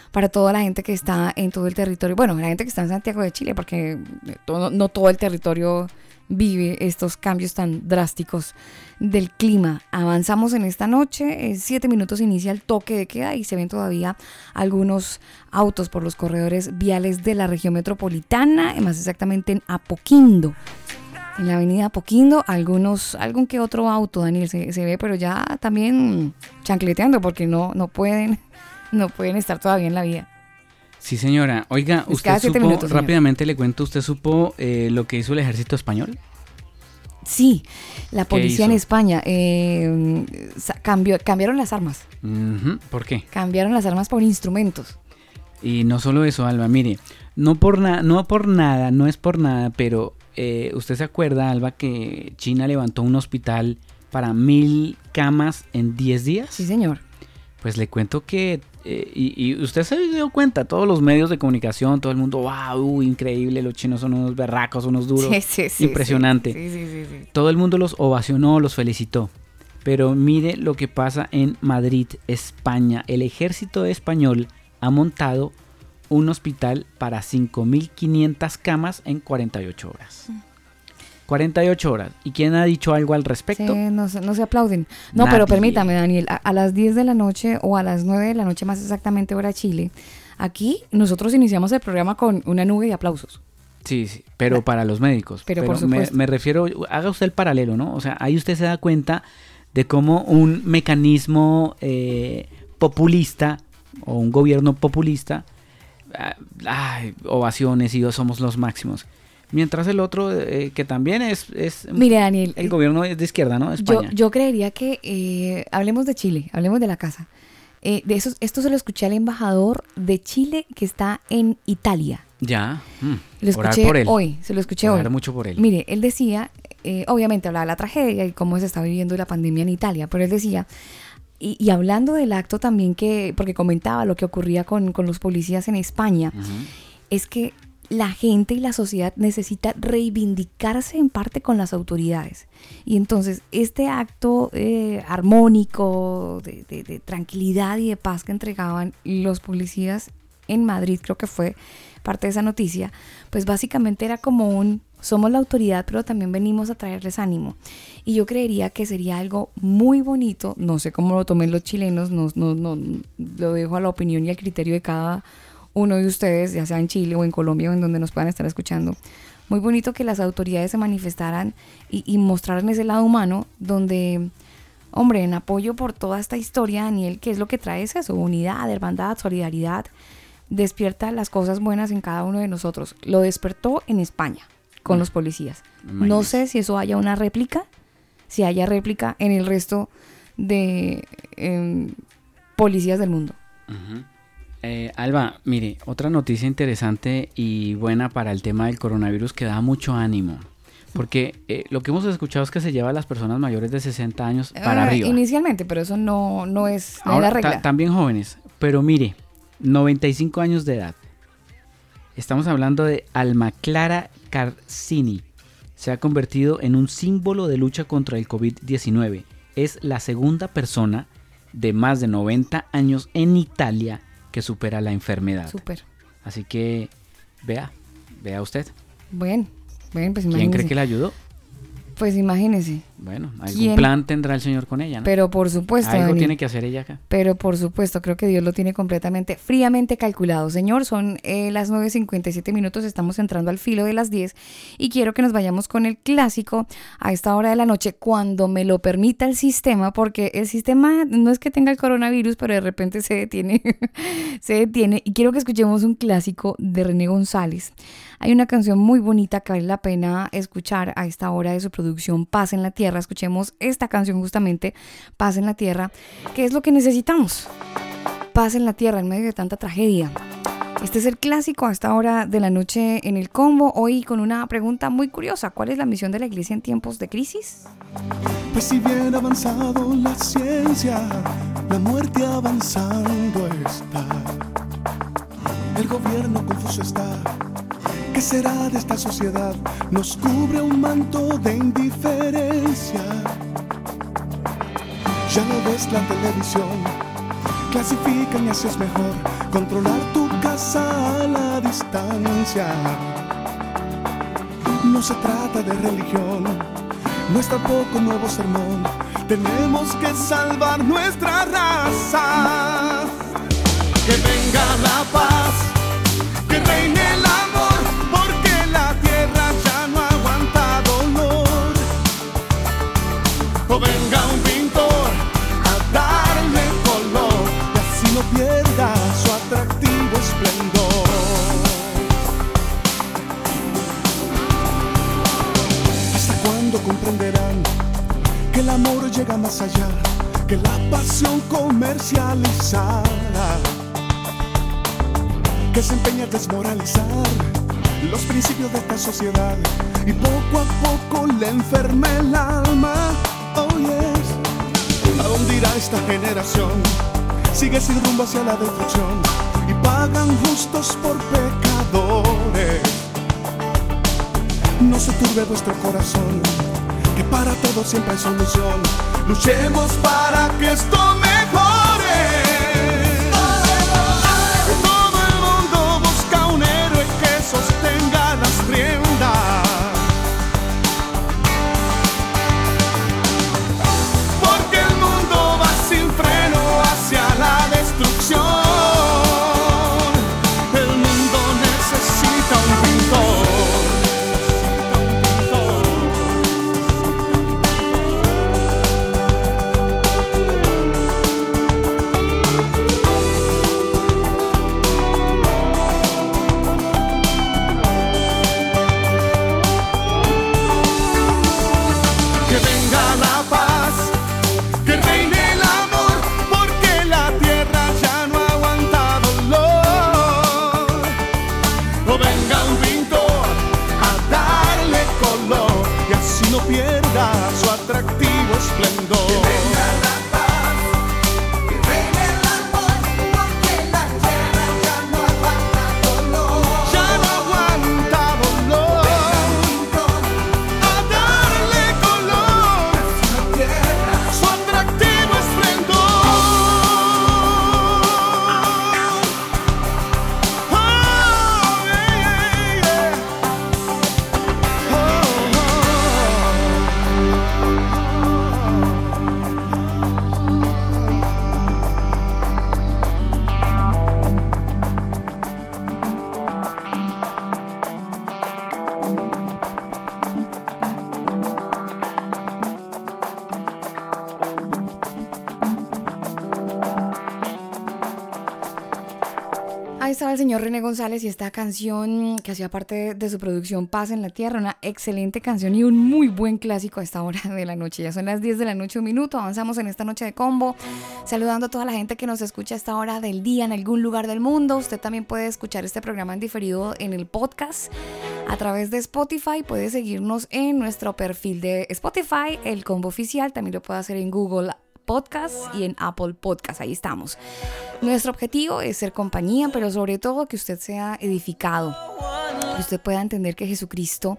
para toda la gente que está en todo el territorio, bueno, la gente que está en Santiago de Chile, porque no todo el territorio vive estos cambios tan drásticos del clima. Avanzamos en esta noche, en siete minutos inicia el toque de queda y se ven todavía algunos autos por los corredores viales de la región metropolitana, más exactamente en Apoquindo. En la avenida Apoquindo, algunos, algún que otro auto, Daniel, se, se ve, pero ya también chancleteando porque no, no pueden no pueden estar todavía en la vida. Sí, señora. Oiga, usted supo, rápidamente le cuento, ¿usted supo eh, lo que hizo el ejército español? Sí, la policía en España eh, cambió, cambiaron las armas. ¿Por qué? Cambiaron las armas por instrumentos. Y no solo eso, Alba, mire, no por, nada, no por nada, no es por nada, pero eh, usted se acuerda, Alba, que China levantó un hospital para mil camas en 10 días. Sí, señor. Pues le cuento que eh, y, usted se dio cuenta, todos los medios de comunicación, todo el mundo, wow, increíble, los chinos son unos berracos, unos duros, impresionante. todo el mundo los ovacionó, los felicitó. Pero mire lo que pasa en Madrid, España. El ejército español ha montado un hospital para 5.500 camas en 48 horas. Mm. 48 horas. ¿Y quién ha dicho algo al respecto? Sí, no, se aplauden. No, pero permítame, Daniel, a, las 10 de la noche o a las 9 de la noche, más exactamente hora Chile, aquí nosotros iniciamos el programa con una nube de aplausos. Sí, sí, pero para los médicos. Pero, por supuesto. Me, refiero, haga usted el paralelo, ¿no? O sea, ahí usted se da cuenta de cómo un mecanismo eh, populista o un gobierno populista, ah, ay, ovaciones y somos los máximos Mientras el otro, eh, que también es, es... Mire, Daniel. El gobierno es de izquierda, ¿no? España. Yo, creería que... Eh, hablemos de Chile, hablemos de la casa. Eh, de eso, esto se lo escuché al embajador de Chile que está en Italia. Ya. Mm, lo escuché hoy, se lo escuché hoy. mucho por él. Mire, él decía, obviamente hablaba de la tragedia y cómo se está viviendo la pandemia en Italia, pero él decía, y, hablando del acto también que, porque comentaba lo que ocurría con, con los policías en España, es que la gente y la sociedad necesita reivindicarse en parte con las autoridades. Y entonces este acto eh, armónico de, tranquilidad y de paz que entregaban los policías en Madrid, creo que fue parte de esa noticia, pues básicamente era como un, somos la autoridad, pero también venimos a traerles ánimo. Y yo creería que sería algo muy bonito, no sé cómo lo tomen los chilenos, no, no, no, lo dejo a la opinión y al criterio de cada uno de ustedes, ya sea en Chile o en Colombia o en donde nos puedan estar escuchando. Muy bonito que las autoridades se manifestaran y, mostraran ese lado humano donde, hombre, en apoyo por toda esta historia, Daniel, ¿qué es lo que trae eso? Unidad, hermandad, solidaridad, despierta las cosas buenas en cada uno de nosotros. Lo despertó en España con mm. los policías. No sé si eso haya una réplica, si haya réplica en el resto de em, policías del mundo. Eh, Alba, mire, otra noticia interesante y buena para el tema del coronavirus que da mucho ánimo. Porque eh, lo que hemos escuchado es que se lleva a las personas mayores de 60 años para ah, arriba. Inicialmente, pero eso no, no es la regla. también jóvenes. Pero mire, 95 años de edad. Estamos hablando de Alma Clara Carcini. Se ha convertido en un símbolo de lucha contra el COVID-19. Es la segunda persona de más de 90 años en Italia que supera la enfermedad. Super. Así que vea, vea usted. Bueno, bueno, pues ¿Quién cree que le ayudó? Pues imagínese. Bueno, algún plan tendrá el Señor con ella, ¿no? Pero por supuesto. Algo tiene que hacer ella acá. Pero por supuesto, creo que Dios lo tiene completamente, fríamente calculado. Señor, son eh, las 9.57 minutos, estamos entrando al filo de las 10 y quiero que nos vayamos con el clásico a esta hora de la noche, cuando me lo permita el sistema, porque el sistema no es que tenga el coronavirus, pero de repente se detiene, se detiene. Y quiero que escuchemos un clásico de René González. Hay una canción muy bonita que vale la pena escuchar a esta hora de su producción, Paz en la Tierra. Escuchemos esta canción justamente, Paz en la Tierra, que es lo que necesitamos. Paz en la Tierra en medio de tanta tragedia. Este es el clásico a esta hora de la noche en el combo. Hoy con una pregunta muy curiosa. ¿Cuál es la misión de la iglesia en tiempos de crisis? Pues si bien avanzado la ciencia, la muerte avanzando está. El gobierno confuso está. ¿Qué será de esta sociedad? Nos cubre un manto de indiferencia. Ya no ves la televisión, clasifican y así es mejor controlar tu casa a la distancia. No se trata de religión, no es tampoco nuevo sermón. Tenemos que salvar nuestra raza. Que venga la paz, que reine Venga un pintor a darle color y así no pierda su atractivo esplendor. ¿Hasta cuándo comprenderán que el amor llega más allá que la pasión comercializada? Que se empeña a desmoralizar los principios de esta sociedad y poco a poco le enferma el alma. ¿A dónde irá esta generación? Sigue sin rumbo hacia la destrucción y pagan justos por pecadores. No se turbe vuestro corazón, que para todo siempre hay solución. Luchemos para que esto mejore. González y esta canción que hacía parte de su producción Paz en la Tierra, una excelente canción y un muy buen clásico a esta hora de la noche. Ya son las 10 de la noche, un minuto, avanzamos en esta noche de combo, saludando a toda la gente que nos escucha a esta hora del día en algún lugar del mundo. Usted también puede escuchar este programa en diferido en el podcast a través de Spotify. Puede seguirnos en nuestro perfil de Spotify, el combo oficial, también lo puede hacer en Google Podcast y en Apple Podcast. Ahí estamos. Nuestro objetivo es ser compañía, pero sobre todo que usted sea edificado. Que usted pueda entender que Jesucristo,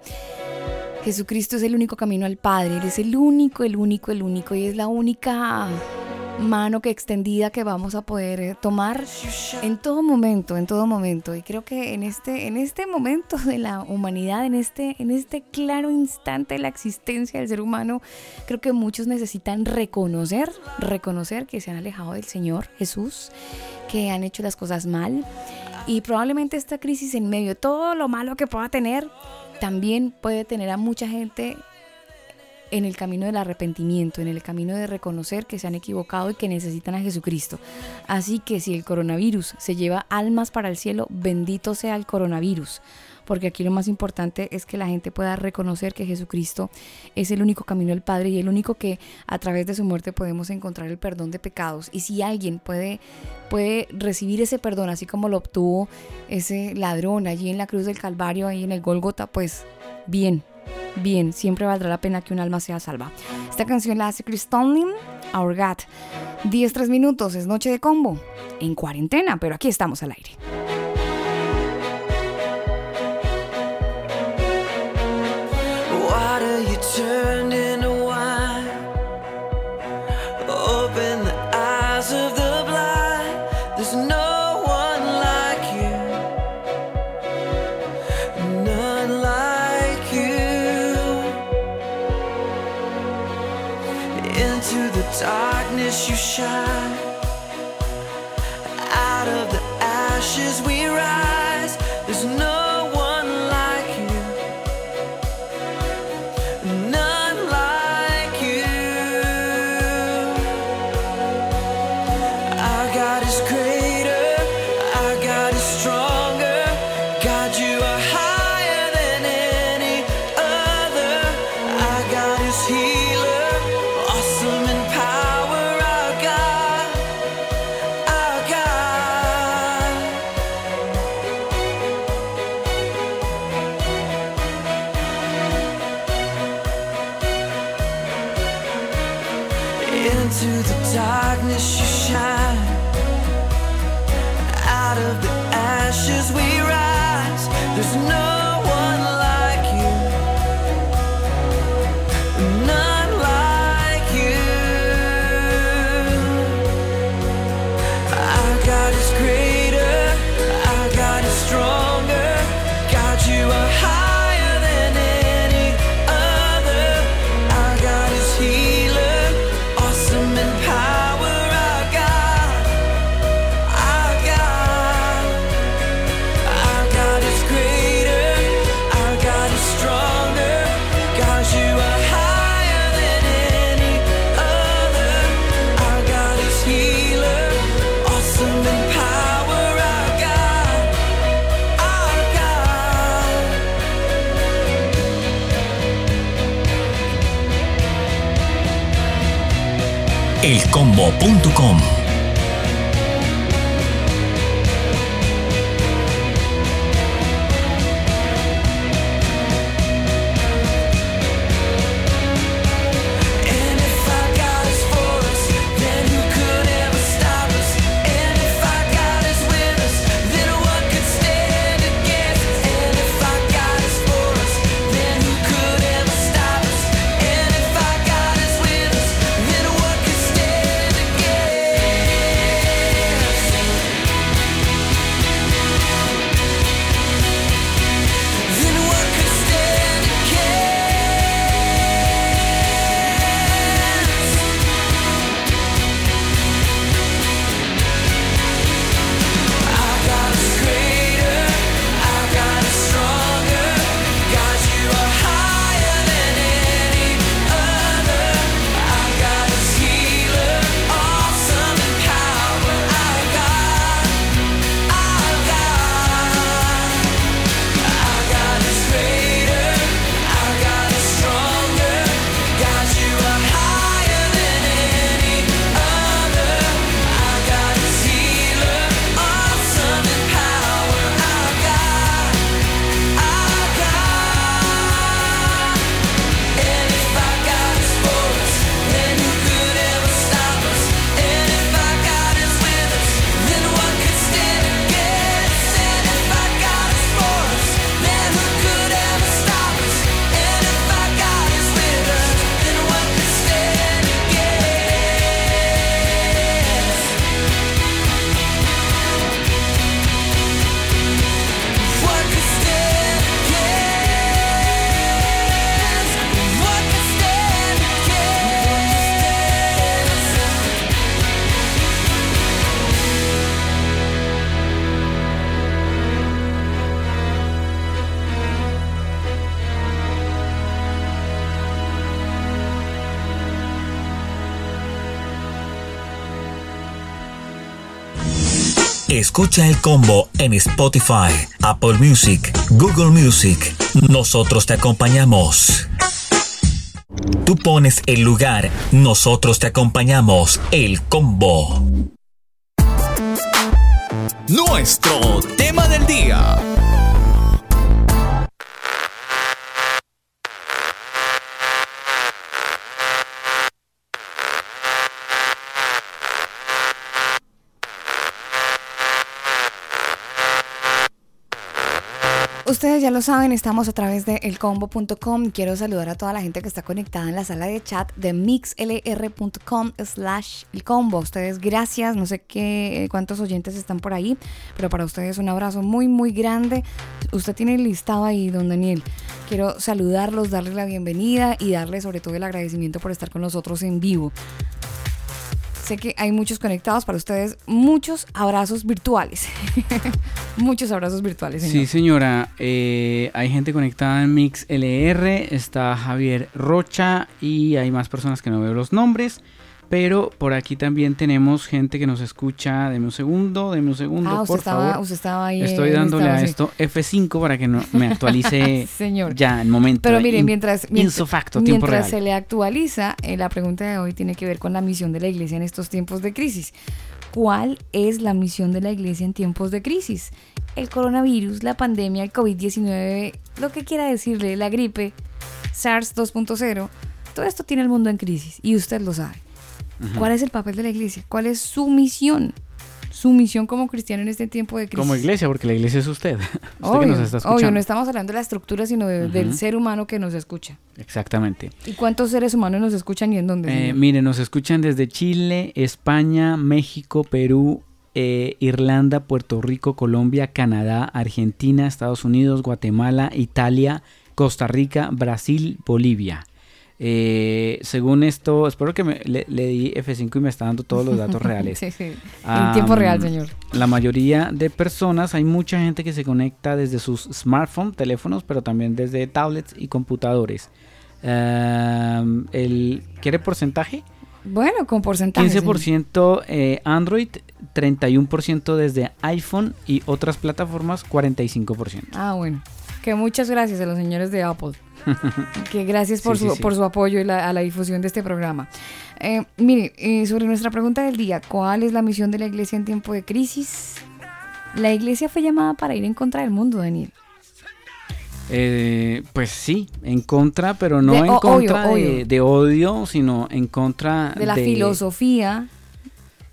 Jesucristo es el único camino al Padre. Él es el único, el único, el único. Y es la única mano que extendida que vamos a poder eh, tomar en todo momento, en todo momento. Y creo que en este, en este momento de la humanidad, en este, en este claro instante de la existencia del ser humano, creo que muchos necesitan reconocer, reconocer que se han alejado del Señor Jesús, que han hecho las cosas mal. Y probablemente esta crisis en medio de todo lo malo que pueda tener, también puede tener a mucha gente en el camino del arrepentimiento, en el camino de reconocer que se han equivocado y que necesitan a Jesucristo. Así que si el coronavirus se lleva almas para el cielo, bendito sea el coronavirus. Porque aquí lo más importante es que la gente pueda reconocer que Jesucristo es el único camino al Padre y el único que a través de su muerte podemos encontrar el perdón de pecados. Y si alguien puede, puede recibir ese perdón, así como lo obtuvo ese ladrón allí en la cruz del Calvario, ahí en el Gólgota, pues bien, bien, siempre valdrá la pena que un alma sea salva. Esta canción la hace Chris Tomlin, Our God. 10-3 minutos, es noche de combo, en cuarentena, pero aquí estamos al aire. darkness you shine. www.radiomaría.com. Escucha el combo en Spotify, Apple Music, Google Music. Nosotros te acompañamos. Tú pones el lugar, nosotros te acompañamos. El combo. Nuestro tema del día. Ustedes ya lo saben, estamos a través de elcombo.com. Quiero saludar a toda la gente que está conectada en la sala de chat de mixlr.com slash elcombo. Ustedes gracias, no sé qué, cuántos oyentes están por ahí, pero para ustedes un abrazo muy, muy grande. Usted tiene el listado ahí, don Daniel. Quiero saludarlos, darles la bienvenida y darles sobre todo el agradecimiento por estar con nosotros en vivo. Sé que hay muchos conectados para ustedes. Muchos abrazos virtuales. muchos abrazos virtuales. Sí, señora. Eh, hay gente conectada en MixLR. Está Javier Rocha y hay más personas que no veo los nombres. Pero por aquí también tenemos gente que nos escucha. Deme un segundo, deme un segundo, ah, por estaba, favor. Usted estaba ahí. Estoy dándole a esto F5 para que no me actualice Señor. ya en momento. Pero miren, mientras, mientras, facto, mientras real. se le actualiza, eh, la pregunta de hoy tiene que ver con la misión de la iglesia en estos tiempos de crisis. ¿Cuál es la misión de la iglesia en tiempos de crisis? El coronavirus, la pandemia, el COVID-19, lo que quiera decirle, la gripe, SARS 2.0, todo esto tiene el mundo en crisis y usted lo sabe. ¿Cuál es el papel de la iglesia? ¿Cuál es su misión? Su misión como cristiano en este tiempo de crisis. Como iglesia, porque la iglesia es usted. usted obvio, que nos está escuchando. obvio, no estamos hablando de la estructura, sino de, uh -huh. del ser humano que nos escucha. Exactamente. ¿Y cuántos seres humanos nos escuchan y en dónde? Eh, mire, nos escuchan desde Chile, España, México, Perú, eh, Irlanda, Puerto Rico, Colombia, Canadá, Argentina, Estados Unidos, Guatemala, Italia, Costa Rica, Brasil, Bolivia. Eh, según esto, espero que me, le, le, di F5 y me está dando todos los datos reales. sí, sí. En tiempo real, señor. La mayoría de personas, hay mucha gente que se conecta desde sus smartphones, teléfonos, pero también desde tablets y computadores. Um, el, ¿Quiere porcentaje? Bueno, con porcentaje. 15% eh, Android, 31% desde iPhone y otras plataformas 45%. Ah, bueno. Que muchas gracias a los señores de Apple. que gracias por, sí, su, sí, sí. por su apoyo y la, a la difusión de este programa. Eh, mire, eh, sobre nuestra pregunta del día, ¿cuál es la misión de la iglesia en tiempo de crisis? La iglesia fue llamada para ir en contra del mundo, Daniel. Eh, pues sí, en contra, pero no de, en contra obvio, de, obvio. de, odio, sino en contra de la filosofía.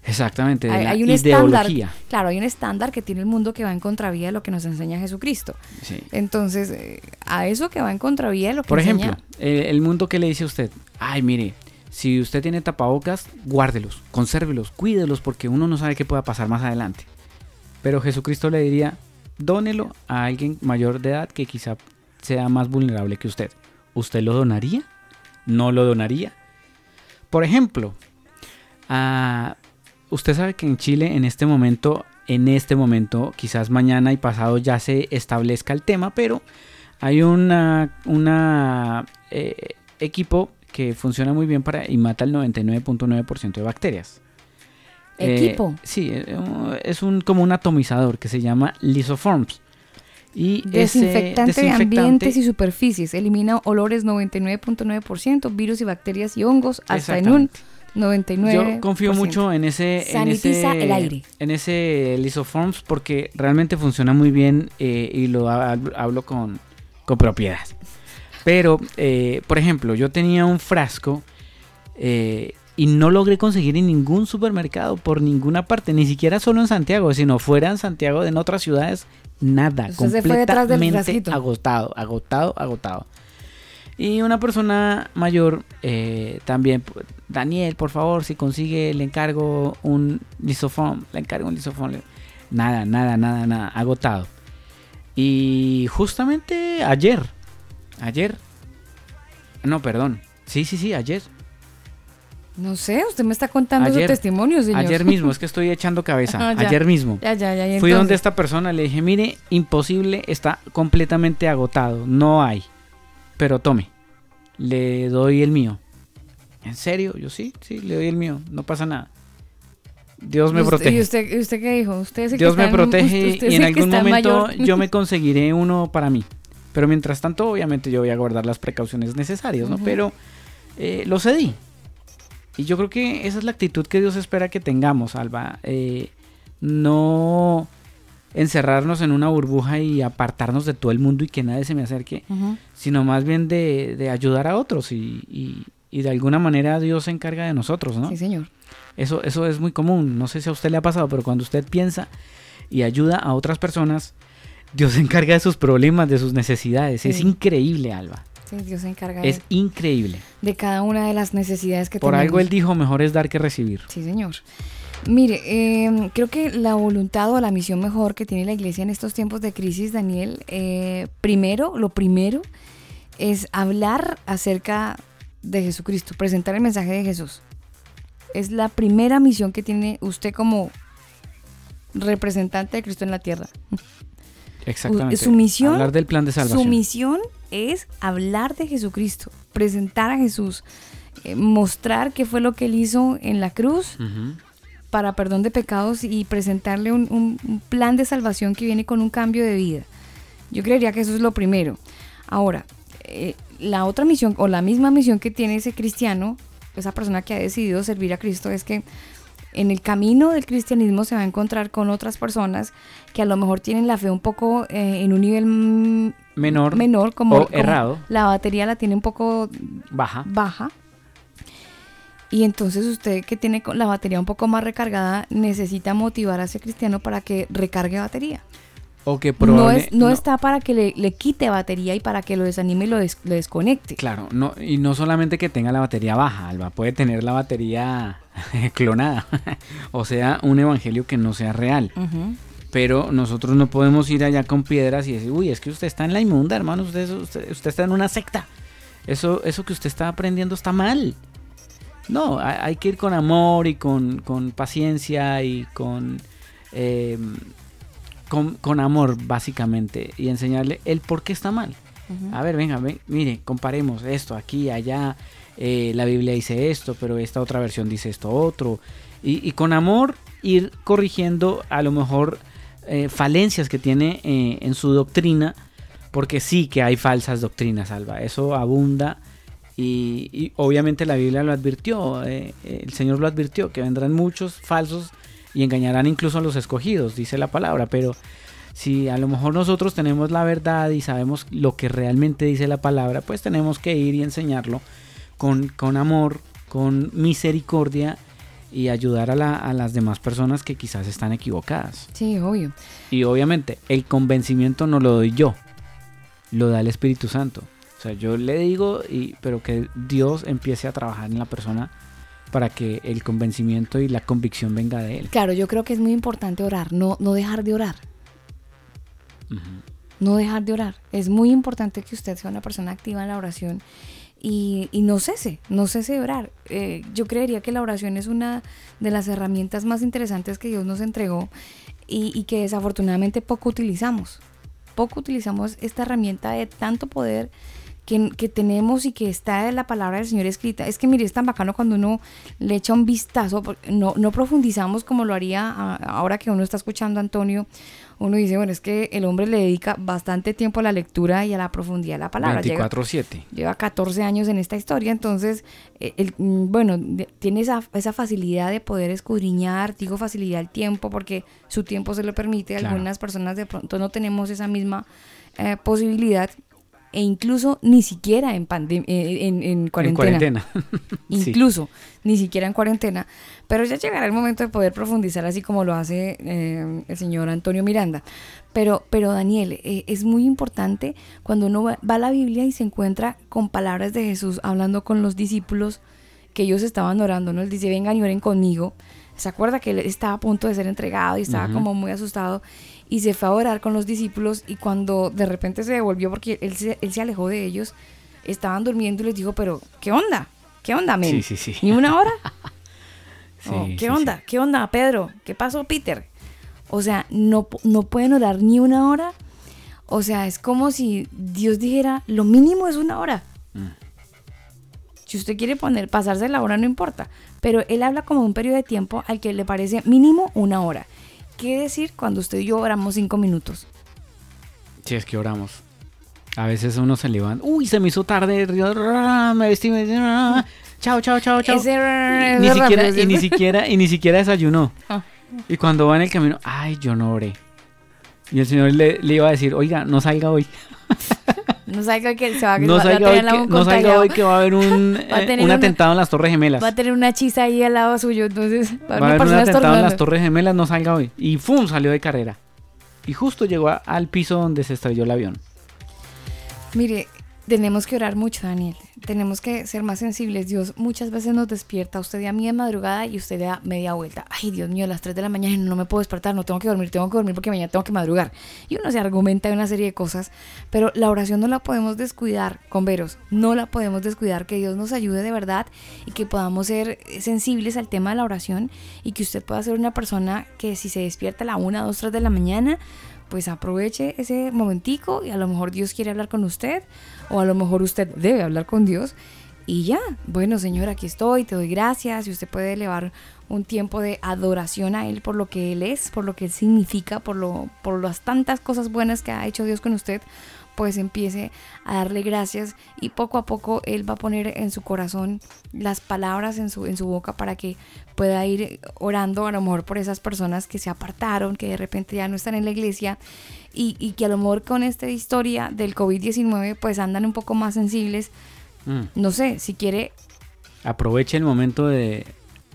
Exactamente, de hay, la hay un ideología. Estándar, claro, hay un estándar que tiene el mundo que va en contravía de lo que nos enseña Jesucristo. Sí. Entonces, eh, a eso que va en contravía de lo que Por enseña... ejemplo, el mundo que le dice a usted, ay, mire, si usted tiene tapabocas, guárdelos, consérvelos, cuídelos, porque uno no sabe qué pueda pasar más adelante. Pero Jesucristo le diría, dónelo a alguien mayor de edad que quizá sea más vulnerable que usted. ¿Usted lo donaría? ¿No lo donaría? Por ejemplo, a usted sabe que en Chile en este momento, en este momento, quizás mañana y pasado ya se establezca el tema, pero hay una, una eh, equipo que funciona muy bien para y mata el 99.9% de bacterias. ¿Equipo? Eh, sí, es un, como un atomizador que se llama Lysoforms. Y desinfectante, ese de ambientes y superficies. Elimina olores 99.9%, virus y bacterias y hongos hasta en un 99%. Yo confío mucho en ese. Sanitiza en ese, el aire. En ese Lysoforms porque realmente funciona muy bien eh, y lo hablo con, con propiedad. Pero, eh, por ejemplo, yo tenía un frasco eh, y no logré conseguir en ningún supermercado por ninguna parte, ni siquiera solo en Santiago, sino fuera en Santiago, en otras ciudades, nada, Entonces completamente agotado, agotado, agotado. Y una persona mayor eh, también, Daniel, por favor, si consigue, le encargo un lisofón, le encargo un lisofón. Nada, nada, nada, nada, agotado. Y justamente ayer, ayer, no, perdón, sí, sí, sí, ayer. No sé, usted me está contando ayer, su testimonio, señor. Ayer mismo, es que estoy echando cabeza. ah, ayer mismo. Ya, ya, ya. Fui donde esta persona le dije, mire, imposible, está completamente agotado, no hay. Pero tome, le doy el mío. ¿En serio? Yo sí, sí, le doy el mío, no pasa nada. Dios me protege. ¿Y usted, y usted qué dijo? Usted es el que Dios me está en- protege usted y en que algún momento mayor. yo me conseguiré uno para mí. Pero mientras tanto, obviamente yo voy a guardar las precauciones necesarias, ¿no? Pero eh, lo cedí. Y yo creo que esa es la actitud que Dios espera que tengamos, Alba. Eh, no encerrarnos en una burbuja y apartarnos de todo el mundo y que nadie se me acerque, sino más bien de, de ayudar a otros y, y- y de alguna manera Dios se encarga de nosotros, ¿no? Sí, señor. Eso, eso es muy común. No sé si a usted le ha pasado, pero cuando usted piensa y ayuda a otras personas, Dios se encarga de sus problemas, de sus necesidades. Es increíble, Alba. Sí, Dios se encarga Es de, increíble. de cada una de las necesidades que Por tenemos. algo él dijo, mejor es dar que recibir. Sí, señor. Mire, eh, creo que la voluntad o la misión mejor que tiene la iglesia en estos tiempos de crisis, Daniel, eh, primero, lo primero es hablar acerca de Jesucristo, presentar el mensaje de Jesús. Es la primera misión que tiene usted como representante de Cristo en la tierra. Exactamente. Su misión, Hablar del plan de salvación. Su misión es hablar de Jesucristo, presentar a Jesús, eh, mostrar qué fue lo que él hizo en la cruz Ujú. Para perdón de pecados y presentarle un, un- un plan de salvación que viene con un cambio de vida. Yo creería que eso es lo primero. Ahora, eh, la otra misión o la misma misión que tiene ese cristiano, esa persona que ha decidido servir a Cristo, es que en el camino del cristianismo se va a encontrar con otras personas que a lo mejor tienen la fe un poco eh, en un nivel Menor. menor, como, o como errado. la batería la tiene un poco Baja. baja. Y entonces usted que tiene la batería un poco más recargada necesita motivar a ese cristiano para que recargue batería. O que No, probable- es, no, está para que le, le quite batería y para que lo desanime y lo, des- lo desconecte. Claro, no, y no solamente que tenga la batería baja, Alba, puede tener la batería clonada. o sea, un evangelio que no sea real. Pero nosotros no podemos ir allá con piedras y decir, uy, es que usted está en la inmunda, hermano, usted, usted, usted está en una secta. Eso, eso que usted está aprendiendo está mal. No, hay, que ir con amor y con, con paciencia y con, eh, con, con amor, básicamente, y enseñarle el por qué está mal. A ver, venga, ven, mire, comparemos esto aquí, allá. eh, la Biblia dice esto, pero esta otra versión dice esto otro. Y, y con amor ir corrigiendo a lo mejor eh, falencias que tiene eh, en su doctrina, porque sí que hay falsas doctrinas, Alba. Eso abunda. Y, y obviamente la Biblia lo advirtió, eh, eh, el Señor lo advirtió, que vendrán muchos falsos y engañarán incluso a los escogidos, dice la palabra, pero si a lo mejor nosotros tenemos la verdad y sabemos lo que realmente dice la palabra, pues tenemos que ir y enseñarlo con, con amor, con misericordia y ayudar a, la- a las demás personas que quizás están equivocadas. Sí, obvio. Y obviamente el convencimiento no lo doy yo, lo da el Espíritu Santo. O sea, yo le digo, y, pero que Dios empiece a trabajar en la persona para que el convencimiento y la convicción venga de él. Claro, yo creo que es muy importante orar, no, no dejar de orar. No dejar de orar. Es muy importante que usted sea una persona activa en la oración y, y no cese, no cese de orar. Eh, yo creería que la oración es una de las herramientas más interesantes que Dios nos entregó y, y que desafortunadamente poco utilizamos. Poco utilizamos esta herramienta de tanto poder que, que tenemos y que está la palabra del Señor escrita. Es que mire, es tan bacano cuando uno le echa un vistazo, no, no profundizamos como lo haría a- ahora que uno está escuchando a Antonio. Uno dice, bueno, es que el hombre le dedica bastante tiempo a la lectura y a la profundidad de la palabra. Llega- 24-7. lleva 14 años en esta historia, entonces, eh, el- mm, bueno, tiene esa, esa facilidad de poder escudriñar, digo facilidad al tiempo, porque su tiempo se lo permite, Claro. algunas personas de pronto no tenemos esa misma eh, posibilidad, e incluso ni siquiera en, pandem- eh, en, en cuarentena. En cuarentena. Sí. incluso ni siquiera en cuarentena, pero ya llegará el momento de poder profundizar así como lo hace eh, el señor Antonio Miranda. Pero, pero Daniel, eh, es muy importante cuando uno va, va a la Biblia y se encuentra con palabras de Jesús hablando con los discípulos que ellos estaban orando, ¿no? Él dice, vengan y oren conmigo. Se acuerda que él estaba a punto de ser entregado y estaba como muy asustado y se fue a orar con los discípulos y cuando de repente se devolvió porque él se, él se alejó de ellos, estaban durmiendo y les dijo, pero ¿qué onda? ¿Qué onda, men? Sí, sí, sí. ¿Ni una hora? Oh, ¿Qué sí, onda? ¿Qué onda, Pedro? ¿Qué pasó, Peter? O sea, no, no pueden orar ni una hora. O sea, es como si Dios dijera, lo mínimo es una hora. Mm. Si usted quiere poner, pasarse la hora, no importa. pero él habla como un periodo de tiempo al que le parece mínimo una hora. ¿Qué decir cuando usted y yo oramos cinco minutos? Sí, es que oramos. A veces uno se levanta. Uy, se me hizo tarde. Me vestí. Me... Chao, chao, chao, chao. Ese- ni, siquiera, y ni siquiera, y ni siquiera desayunó. Ah. Y cuando va en el camino, ay, yo no oré. Y el señor le, le iba a decir, oiga, no salga hoy. No salga que se va, No va a tener hoy que, no salga hoy que va a haber un, a eh, un una- atentado en las Torres Gemelas. Va a tener una chisa ahí al lado suyo, entonces va a Va a haber un atentado en las Torres Gemelas, no salga hoy. Y ¡fum! salió de carrera. Y justo llegó a- al piso donde se estrelló el avión. Mire, tenemos que orar mucho, Daniel. Tenemos que ser más sensibles. Dios muchas veces nos despierta usted a mí de madrugada y usted da media vuelta. Ay, Dios mío, a las 3 de la mañana no me puedo despertar, no tengo que dormir, tengo que dormir porque mañana tengo que madrugar. Y uno se argumenta de una serie de cosas, pero la oración no la podemos descuidar, con veros. No la podemos descuidar. Que Dios nos ayude de verdad y que podamos ser sensibles al tema de la oración y que usted pueda ser una persona que si se despierta a la 1, 2, 3 de la mañana, pues aproveche ese momentico y a lo mejor Dios quiere hablar con usted o a lo mejor usted debe hablar con Dios y ya, bueno Señor, aquí estoy, te doy gracias y usted puede elevar un tiempo de adoración a Él por lo que Él es, por lo que Él significa, por, lo, por las tantas cosas buenas que ha hecho Dios con usted, pues empiece a darle gracias y poco a poco Él va a poner en su corazón las palabras en su, en su boca para que pueda ir orando a lo mejor por esas personas que se apartaron, que de repente ya no están en la iglesia y, y que a lo mejor con esta historia del COVID-19 pues andan un poco más sensibles. Mm. No sé, si quiere, Aproveche el momento de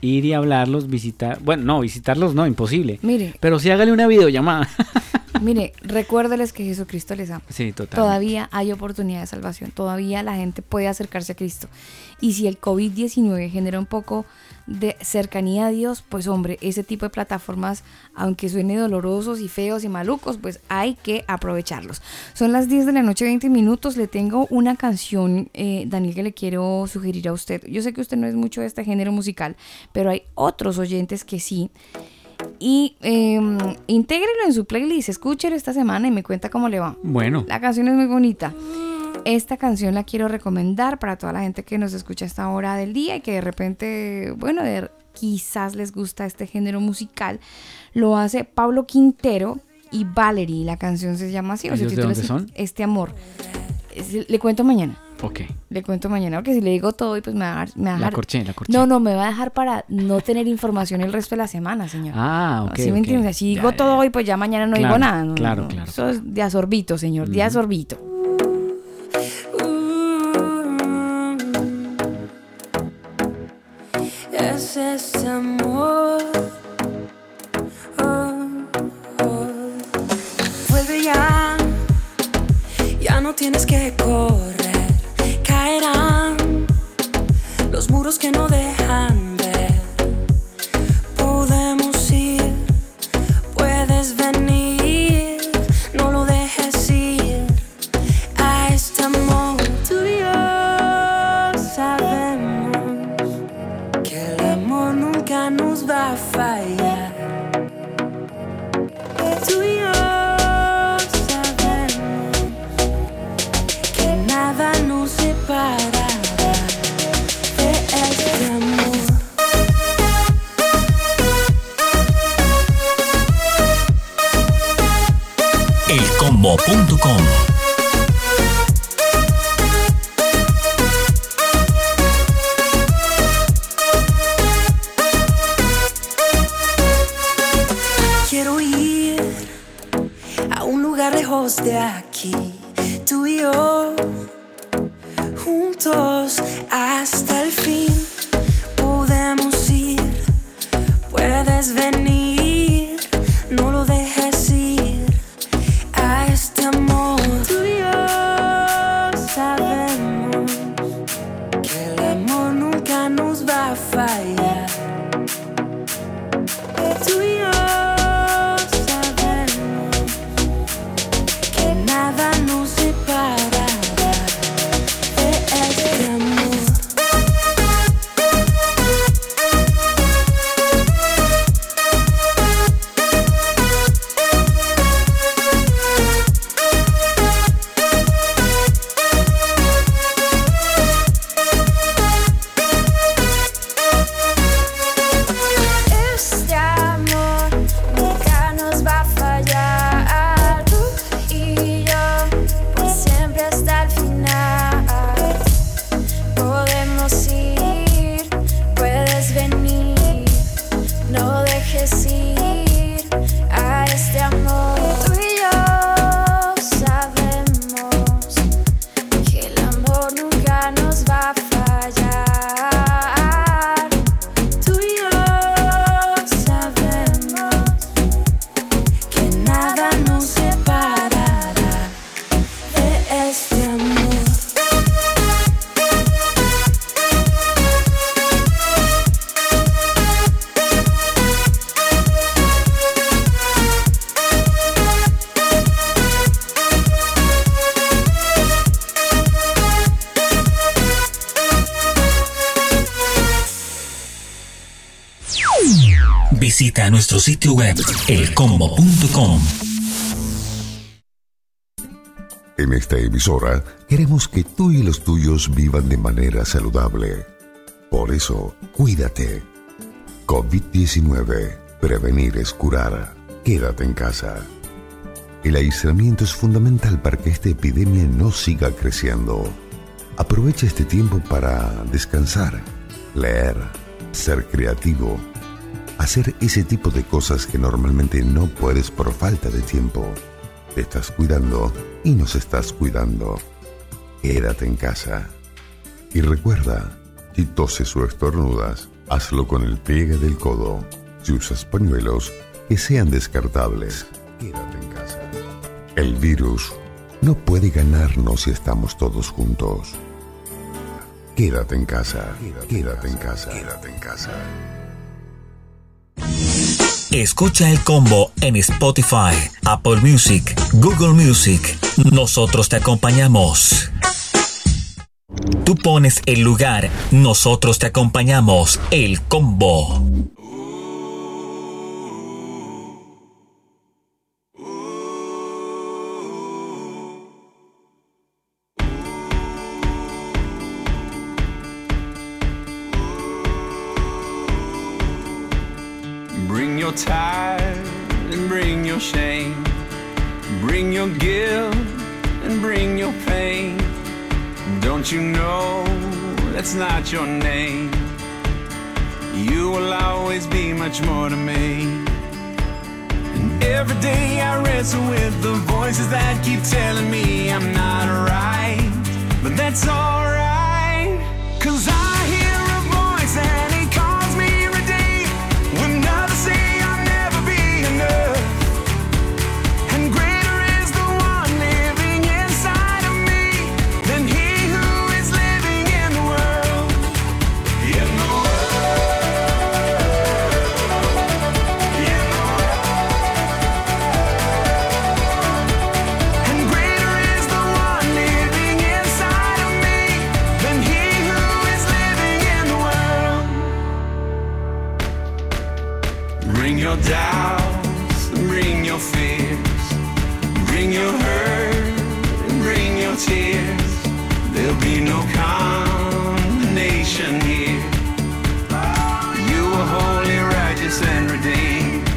ir y hablarlos, visitar. Bueno, no, visitarlos no, imposible. mire, Pero sí hágale una videollamada. mire, recuérdeles que Jesucristo les ama. sí, total. Todavía hay oportunidad de salvación, todavía la gente puede acercarse a Cristo. Y si el COVID-19 genera un poco de cercanía a Dios, pues hombre, ese tipo de plataformas, aunque suene dolorosos y feos y malucos, pues hay que aprovecharlos. Son las 10 de la noche, 20 minutos. Le tengo una canción, eh, Daniel, que le quiero sugerir a usted. Yo sé que usted no es mucho de este género musical, pero hay otros oyentes que sí. Y eh, intégrelo en su playlist, escúchelo esta semana y me cuenta cómo le va. Bueno, La canción es muy bonita. Esta canción la quiero recomendar para toda la gente que nos escucha a esta hora del día y que de repente, bueno, de- quizás les gusta este género musical. Lo hace Pablo Quintero y Valerie. La canción se llama así. o se ¿Ellos de dónde son? Este amor. Le cuento mañana. Ok. Le cuento mañana, porque si le digo todo, y pues me va a dejar. me va a La corché, la corché. No, no, me va a dejar para no tener información el resto de la semana, señor. Ah, ok. ¿Sí me ok. entiendes? Si digo ya, todo ya. hoy, pues ya mañana no digo nada. no, claro, no. claro, Eso es de asorbito, señor, de asorbito. Es este amor. Oh, oh. Vuelve ya, ya no tienes que correr. Que no dejan de aquí, tú y yo, see. Visita nuestro sitio web elcombo.com. En esta emisora queremos que tú y los tuyos vivan de manera saludable. Por eso, cuídate. COVID-19. Prevenir es curar. Quédate en casa. El aislamiento es fundamental para que esta epidemia no siga creciendo. Aprovecha este tiempo para descansar, leer, ser creativo, hacer ese tipo de cosas que normalmente no puedes por falta de tiempo. Te estás cuidando y nos estás cuidando. Quédate en casa. Y recuerda, si toses o estornudas, hazlo con el pliegue del codo. Si usas pañuelos, que sean descartables. Quédate en casa. El virus no puede ganarnos si estamos todos juntos. Quédate en casa, quédate en casa, quédate en casa. Escucha el combo en Spotify, Apple Music, Google Music. Nosotros te acompañamos. Tú pones el lugar, nosotros te acompañamos. El combo. Your tithe and bring your shame. Bring your guilt and bring your pain. Don't you know that's not your name? You will always be much more to me. And every day I wrestle with the voices that keep telling me I'm not right. But that's alright, cause I your doubts and bring your fears. Bring your hurt and bring your tears. There'll be no condemnation here. You are holy, righteous, and redeemed.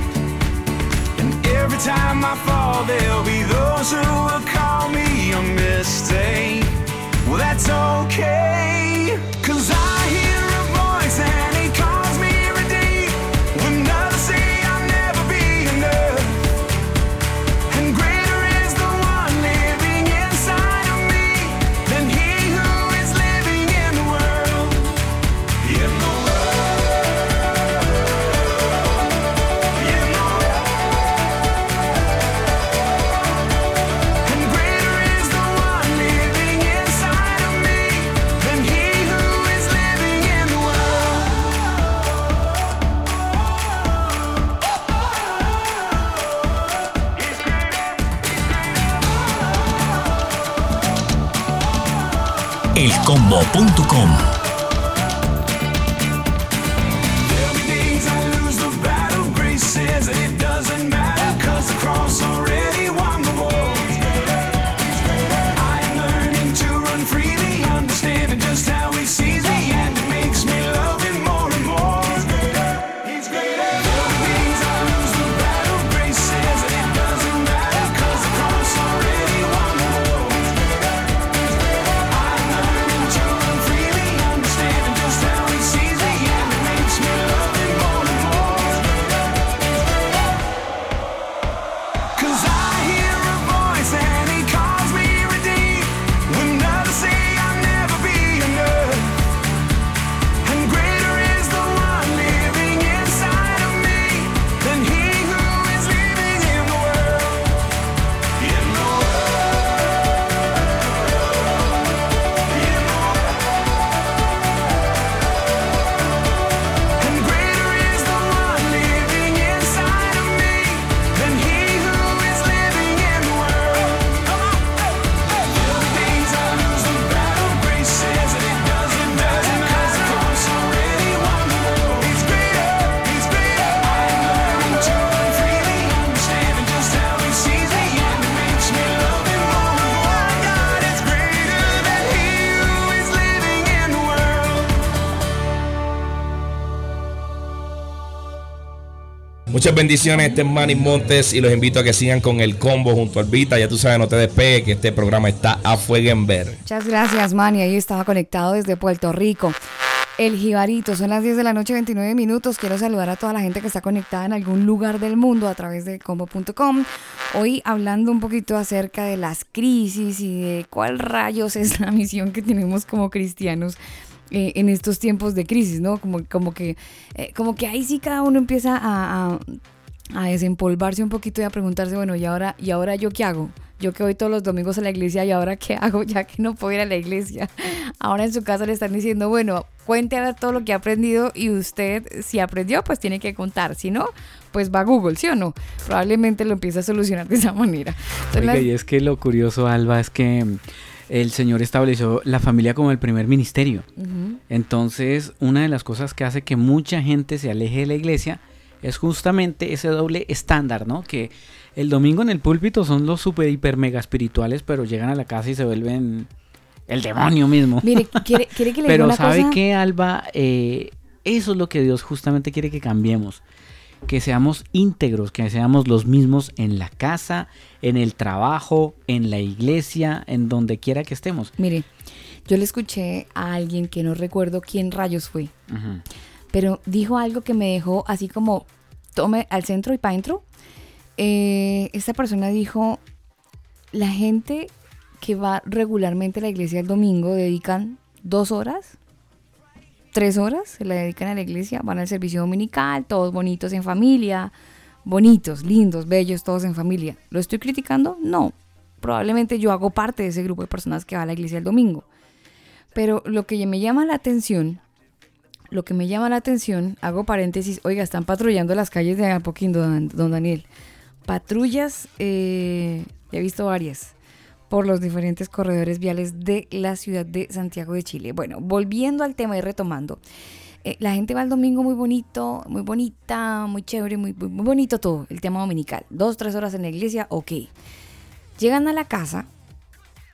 And every time I fall, there'll be those who will call me a mistake. Well, that's okay, Elcombo.com. Muchas bendiciones, este es Manny Montes y los invito a que sigan con el combo junto al Vita. Ya tú sabes, no te despegues que este programa está a fuego en ver. Muchas gracias, Manny. Ahí estaba conectado desde Puerto Rico. El Jibarito, son las 10 de la noche, 29 minutos. Quiero saludar a toda la gente que está conectada en algún lugar del mundo a través de combo.com. Hoy hablando un poquito acerca de las crisis y de cuál rayos es la misión que tenemos como cristianos eh, en estos tiempos de crisis, ¿no? Como, como, que, eh, como que ahí sí cada uno empieza a, a, a desempolvarse un poquito y a preguntarse, bueno, ¿y ahora, ¿y ahora yo qué hago? Yo que voy todos los domingos a la iglesia y ahora qué hago ya que no puedo ir a la iglesia. Ahora en su casa le están diciendo, bueno, cuente a ver todo lo que ha aprendido y usted si aprendió pues tiene que contar, si no, pues va a Google, ¿sí o no? Probablemente lo empieza a solucionar de esa manera. Oiga, las- y es que lo curioso, Alba, es que el Señor estableció la familia como el primer ministerio. Entonces, una de las cosas que hace que mucha gente se aleje de la iglesia es justamente ese doble estándar, ¿no? Que el domingo en el púlpito son los super, hiper, mega espirituales, pero llegan a la casa y se vuelven el demonio mismo. Mire, ¿quiere, quiere que le diga Pero una ¿sabe cosa? qué, Alba? Eh, eso es lo que Dios justamente quiere que cambiemos. Que seamos íntegros, que seamos los mismos en la casa, en el trabajo, en la iglesia, en donde quiera que estemos. Mire, yo le escuché a alguien que no recuerdo quién rayos fue, pero dijo algo que me dejó así como tome al centro y para adentro. Eh, esta persona dijo, la gente que va regularmente a la iglesia el domingo dedican dos horas, tres horas, se la dedican a la iglesia, van al servicio dominical, todos bonitos en familia, bonitos, lindos, bellos, todos en familia. ¿Lo estoy criticando? No. Probablemente yo hago parte de ese grupo de personas que va a la iglesia el domingo. Pero lo que me llama la atención, lo que me llama la atención, hago paréntesis, oiga, están patrullando las calles de Apoquindo, don, Daniel. Patrullas, eh, he visto varias, por los diferentes corredores viales de la ciudad de Santiago de Chile. Bueno, volviendo al tema y retomando. eh, la gente va el domingo muy bonito, muy bonita, muy chévere, muy, muy, bonito todo, el tema dominical. Dos, tres horas en la iglesia, ok. Llegan a la casa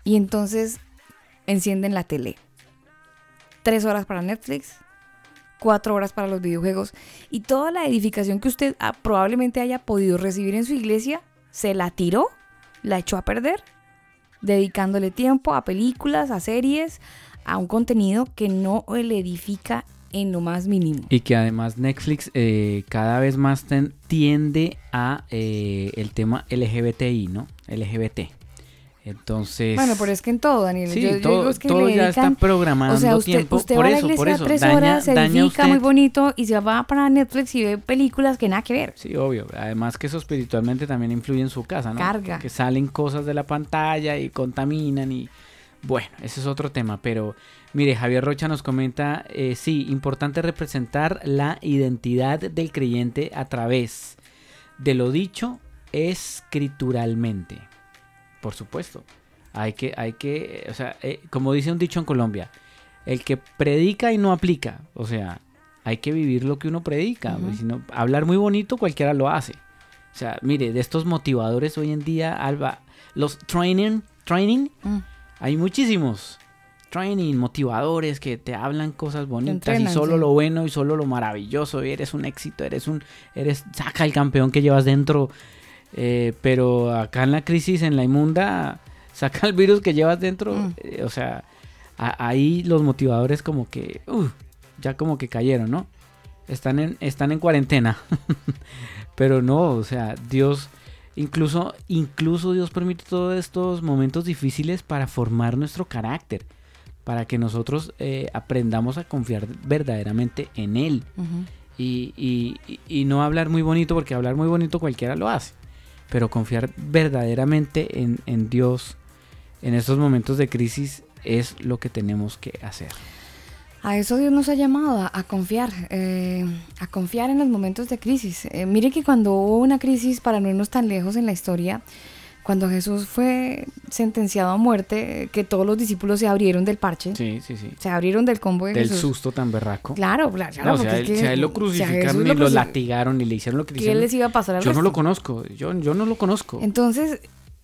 y entonces encienden la tele. Tres horas para Netflix, cuatro horas para los videojuegos y toda la edificación que usted ah, probablemente haya podido recibir en su iglesia, se la tiró, la echó a perder, dedicándole tiempo a películas, a series, a un contenido que no le edifica en lo más mínimo. Y que además Netflix eh, cada vez más tiende a eh, el tema LGBTI, ¿no? LGBT. Entonces... Bueno, pero es que en todo, Daniel. Sí, yo, yo todo- digo es que todo le ya está programando O sea, usted, tiempo. usted Por va a la eso, por eso, tres daña- horas, se daña edifica usted- muy bonito y se va para Netflix y ve películas que nada que ver. Sí, obvio. Además que eso espiritualmente también influye en su casa, ¿no? Carga. Que salen cosas de la pantalla y contaminan y... Bueno, ese es otro tema, pero mire, Javier Rocha nos comenta, eh, sí, importante representar la identidad del creyente a través de lo dicho escrituralmente. Por supuesto. Hay que, hay que, o sea, eh, como dice un dicho en Colombia, el que predica y no aplica, o sea, hay que vivir lo que uno predica. Ujú. si no, hablar muy bonito cualquiera lo hace. O sea, mire, de estos motivadores hoy en día, Alba, los training, training, Mm. hay muchísimos. Training, motivadores que te hablan cosas bonitas entrenan, y solo sí. lo bueno y solo lo maravilloso. y eres un éxito, eres un, eres, saca el campeón que llevas dentro. Eh, pero acá en la crisis, en la inmunda, saca el virus que llevas dentro. Mm. eh, o sea, a- ahí los motivadores como que, uh, ya como que cayeron, ¿no? Están en, están en cuarentena. Pero no, o sea, Dios, incluso, incluso Dios permite todos estos momentos difíciles para formar nuestro carácter, para que nosotros eh, aprendamos a confiar verdaderamente en Él. Y- y no hablar muy bonito, porque hablar muy bonito cualquiera lo hace. Pero confiar verdaderamente en, en Dios en estos momentos de crisis es lo que tenemos que hacer. A eso Dios nos ha llamado, a, confiar, eh, a confiar en los momentos de crisis. Eh, mire que cuando hubo una crisis, para no irnos tan lejos en la historia, cuando Jesús fue sentenciado a muerte, que todos los discípulos se abrieron del parche, Sí, sí, sí. se abrieron del combo de Del Jesús. susto tan berraco. Claro, claro, No, o sea, es él- que si a él lo crucificaron y lo latigaron y le hicieron lo que le ¿Qué les iba a pasar al Yo no lo conozco, yo, yo no lo conozco. Entonces,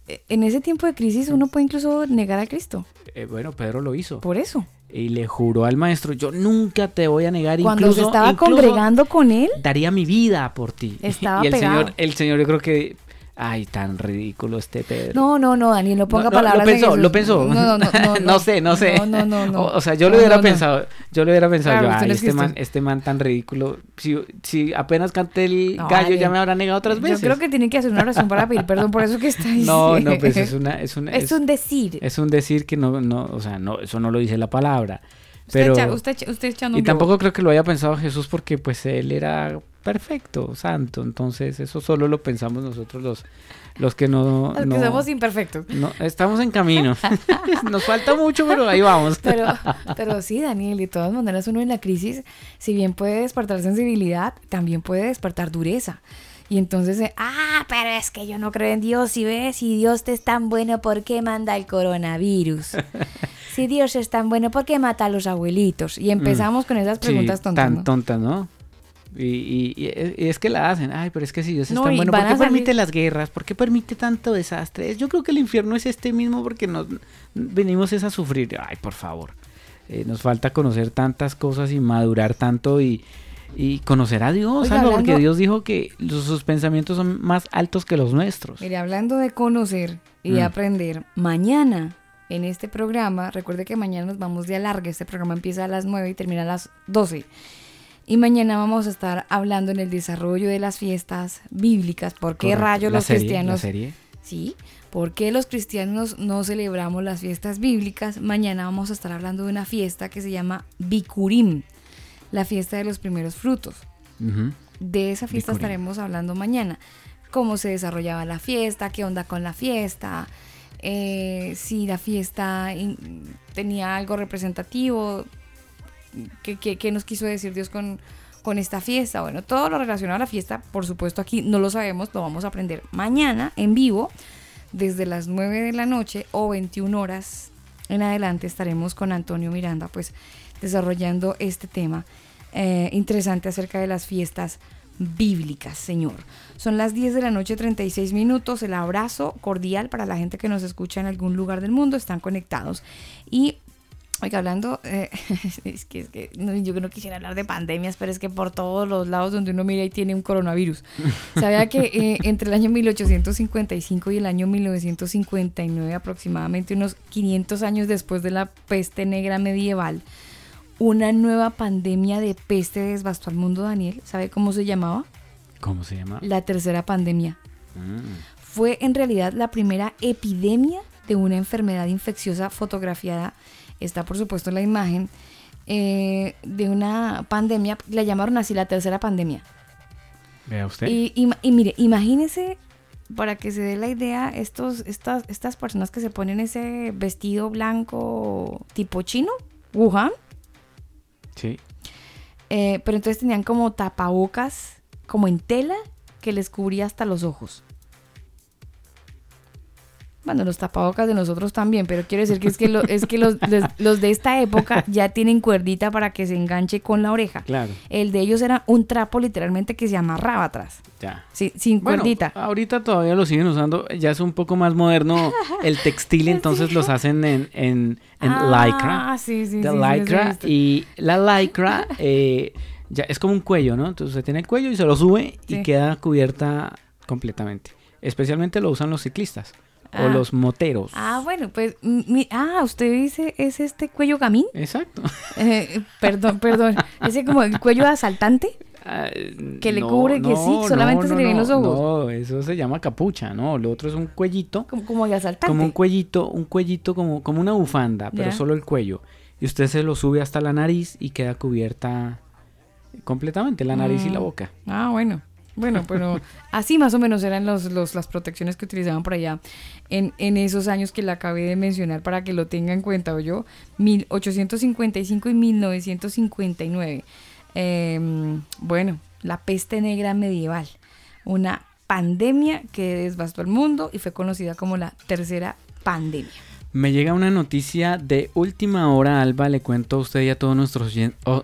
eh, en ese tiempo de crisis uno puede incluso negar a Cristo. Eh, bueno, Pedro lo hizo. Por eso. Y le juró al maestro, yo nunca te voy a negar. Cuando incluso, se estaba incluso congregando con él, Daría mi vida por ti. Estaba y el pegado. señor, el señor yo creo que, ay, tan ridículo este Pedro. no, no, no, Daniel, no ponga No, no, palabras Lo pensó, lo pensó. No, no, no, no, sé, no sé. No, no, no, no. O, o sea, yo lo hubiera pensado, yo lo hubiera pensado, Claro, yo, ay, este man, este man tan ridículo, si, si apenas canté el gallo vale. ya me habrá negado otras veces. Yo creo que tienen que hacer una oración para pedir perdón por eso que está diciendo. No, no, pues es una, es una, Es un decir. es un decir que no, no, o sea, no, eso no lo dice la palabra. Usted, echa- usted, echa- usted echando y un globo. tampoco creo que lo haya pensado Jesús porque pues él era perfecto, santo, entonces eso solo lo pensamos nosotros los, los que no, Los que no- somos imperfectos. no, estamos en camino. Nos falta mucho, pero ahí vamos. Pero, pero sí, Daniel, de todas maneras uno en la crisis, si bien puede despertar sensibilidad, también puede despertar dureza. Y entonces, eh, ah, pero es que yo no creo en Dios. Si ves, si Dios es tan bueno, ¿por qué manda el coronavirus? Si Dios es tan bueno, ¿por qué mata a los abuelitos? Y empezamos con esas preguntas Sí, tontas. Tan ¿no? tontas, ¿no? Y, y- y es- que la hacen. Ay, pero es que si Dios es No, tan bueno, ¿por qué salir- permite las guerras? ¿Por qué permite tanto desastre? Yo creo que el infierno es este mismo porque nos venimos es a sufrir. Ay, por favor. Eh, nos falta conocer tantas cosas y madurar tanto y, y conocer a Dios, Oiga, algo, porque Dios dijo que los- sus pensamientos son más altos que los nuestros. Mire, hablando de conocer y de Mm. aprender, mañana en este programa, recuerde que mañana nos vamos de alargue, este programa empieza a las 9 y termina a las 12. Y mañana vamos a estar hablando en el desarrollo de las fiestas bíblicas. ¿Por qué rayos los serie, cristianos... la serie. Sí, ¿por qué los cristianos no celebramos las fiestas bíblicas? Mañana vamos a estar hablando de una fiesta que se llama Bikurim, la fiesta de los primeros frutos. De esa fiesta Bikurim. estaremos hablando mañana. Cómo se desarrollaba la fiesta, qué onda con la fiesta, eh, si la fiesta tenía algo representativo, qué, nos quiso decir Dios con, con esta fiesta. Bueno, todo lo relacionado a la fiesta, por supuesto aquí no lo sabemos, lo vamos a aprender mañana en vivo, desde las 9 de la noche o 21 horas en adelante estaremos con Antonio Miranda, pues desarrollando este tema eh, interesante acerca de las fiestas bíblicas, Señor. Son las 10 de la noche, 36 minutos. El abrazo cordial para la gente que nos escucha en algún lugar del mundo. Están conectados. Y, oiga, hablando, eh, es que, es que no, yo no quisiera hablar de pandemias, pero es que por todos los lados donde uno mira ahí tiene un coronavirus. ¿Sabía que eh, entre el año 1855 y el año 1959, aproximadamente unos 500 años después de la peste negra medieval, una nueva pandemia de peste devastó al mundo, Daniel. ¿Sabe cómo se llamaba? ¿Cómo se llama? La tercera pandemia. Mm. Fue en realidad la primera epidemia de una enfermedad infecciosa fotografiada. Está por supuesto la imagen eh, de una pandemia. La llamaron así la tercera pandemia. Vea usted. Y mire, imagínese, para que se dé la idea, estos, estas, estas personas que se ponen ese vestido blanco tipo chino, Wuhan, Sí. eh, pero entonces tenían como tapabocas, como en tela, que les cubría hasta los ojos. Bueno, los tapabocas de nosotros también, pero quiero decir que es que, lo- es que los, los de esta época ya tienen cuerdita para que se enganche con la oreja. Claro. El de ellos era un trapo literalmente que se amarraba atrás. Ya. Sí, sin Bueno, cuerdita. ahorita todavía lo siguen usando, ya es un poco más moderno el textil, entonces los hacen en, en, en Ah, lycra. sí, sí, de sí, he lycra y la lycra eh, ya es como un cuello, ¿no? Entonces usted tiene el cuello y se lo sube Sí. y queda cubierta completamente. Especialmente lo usan los ciclistas Ah. o los moteros. Ah, bueno, pues, mi- ah, usted dice, ¿es este cuello gamín? Exacto. Eh, perdón, perdón, ese como el cuello de asaltante. Ah, Que le no, cubre, que sí, solamente no, se le ven los ojos. No, eso se llama capucha, ¿no? Lo otro es un cuellito. Como, como de asaltante. Como un cuellito, un cuellito como, como una bufanda, pero Ya. solo el cuello. Y usted se lo sube hasta la nariz y queda cubierta completamente la nariz y la Mm. boca. Ah, bueno. Bueno, pero así más o menos eran los, los, las protecciones que utilizaban por allá en, en esos años que le acabé de mencionar para que lo tenga en cuenta, ¿o yo? 1855 y 1959. Eh, bueno, la peste negra medieval. Una pandemia que devastó el mundo y fue conocida como la tercera pandemia. Me llega una noticia de última hora, Alba, le cuento a usted y a todos nuestros,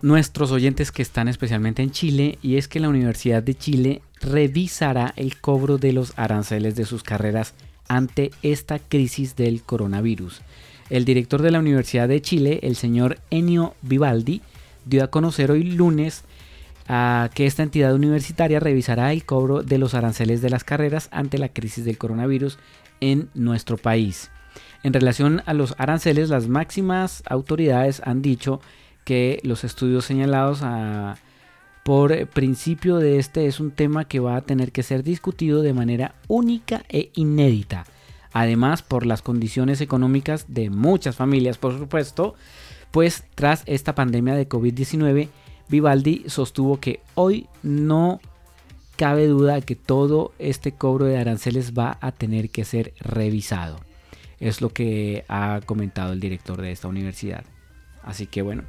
nuestros oyentes que están especialmente en Chile, y es que la Universidad de Chile revisará el cobro de los aranceles de sus carreras ante esta crisis del coronavirus. El director de la Universidad de Chile, el señor Enio Vivaldi, dio a conocer hoy lunes a que esta entidad universitaria revisará el cobro de los aranceles de las carreras ante la crisis del coronavirus en nuestro país. En relación a los aranceles, las máximas autoridades han dicho que los estudios señalados a, por principio de este es un tema que va a tener que ser discutido de manera única e inédita. Además, por las condiciones económicas de muchas familias, por supuesto, pues tras esta pandemia de COVID-19, Vivaldi sostuvo que hoy no cabe duda que todo este cobro de aranceles va a tener que ser revisado. Es lo que ha comentado el director de esta universidad. Así que bueno,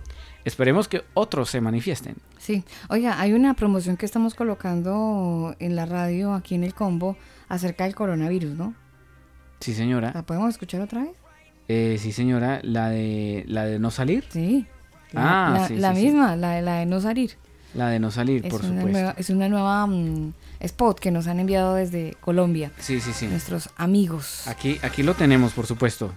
esperemos que otros se manifiesten. Sí, oiga, hay una promoción que estamos colocando en la radio aquí en el combo acerca del coronavirus, ¿no? Sí, señora. ¿La podemos escuchar otra vez? Eh, sí, señora, la de la de no salir. Sí. Ah, la, sí, la sí, sí. misma, La, de, la de no salir. La de no salir, Es por una supuesto. nueva, es una nueva mm, spot que nos han enviado desde Colombia. Sí, sí, sí. Nuestros amigos. Aquí, aquí lo tenemos, por supuesto.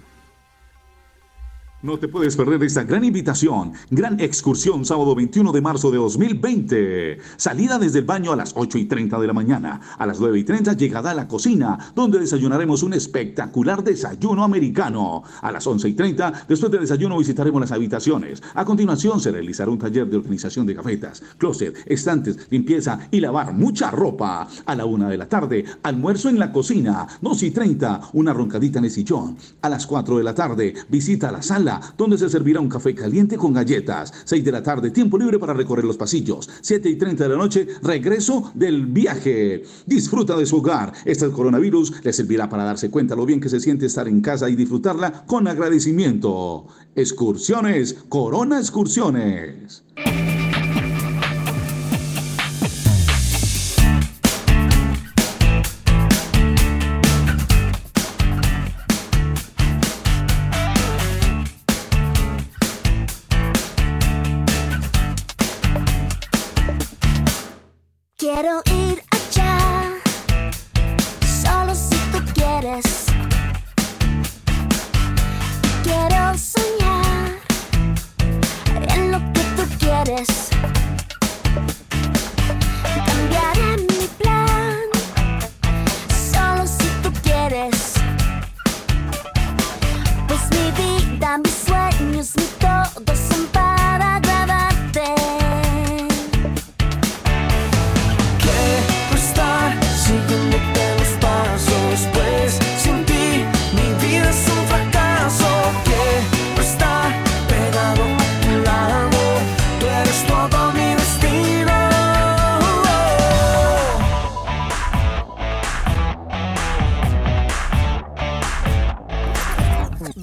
No te puedes perder esta gran invitación. Gran excursión sábado 21 de marzo de 2020. Salida desde el baño a las 8 y 30 de la mañana. A las 9 y 30 llegada a la cocina, donde desayunaremos un espectacular desayuno americano. A las 11 y 30, después del desayuno visitaremos las habitaciones. A continuación se realizará un taller de organización de cafetas, closet, estantes, limpieza y lavar mucha ropa. A la 1 de la tarde, almuerzo en la cocina. 2 y 30, una roncadita en el sillón. A las 4 de la tarde, visita la sala donde se servirá un café caliente con galletas. 6 de la tarde, tiempo libre para recorrer los pasillos. 7 y 30 de la noche, regreso del viaje. Disfruta de su hogar. Este coronavirus le servirá para darse cuenta lo bien que se siente estar en casa y disfrutarla con agradecimiento. Excursiones, Corona Excursiones.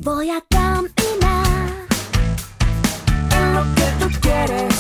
Voy a caminar en lo que tú quieres.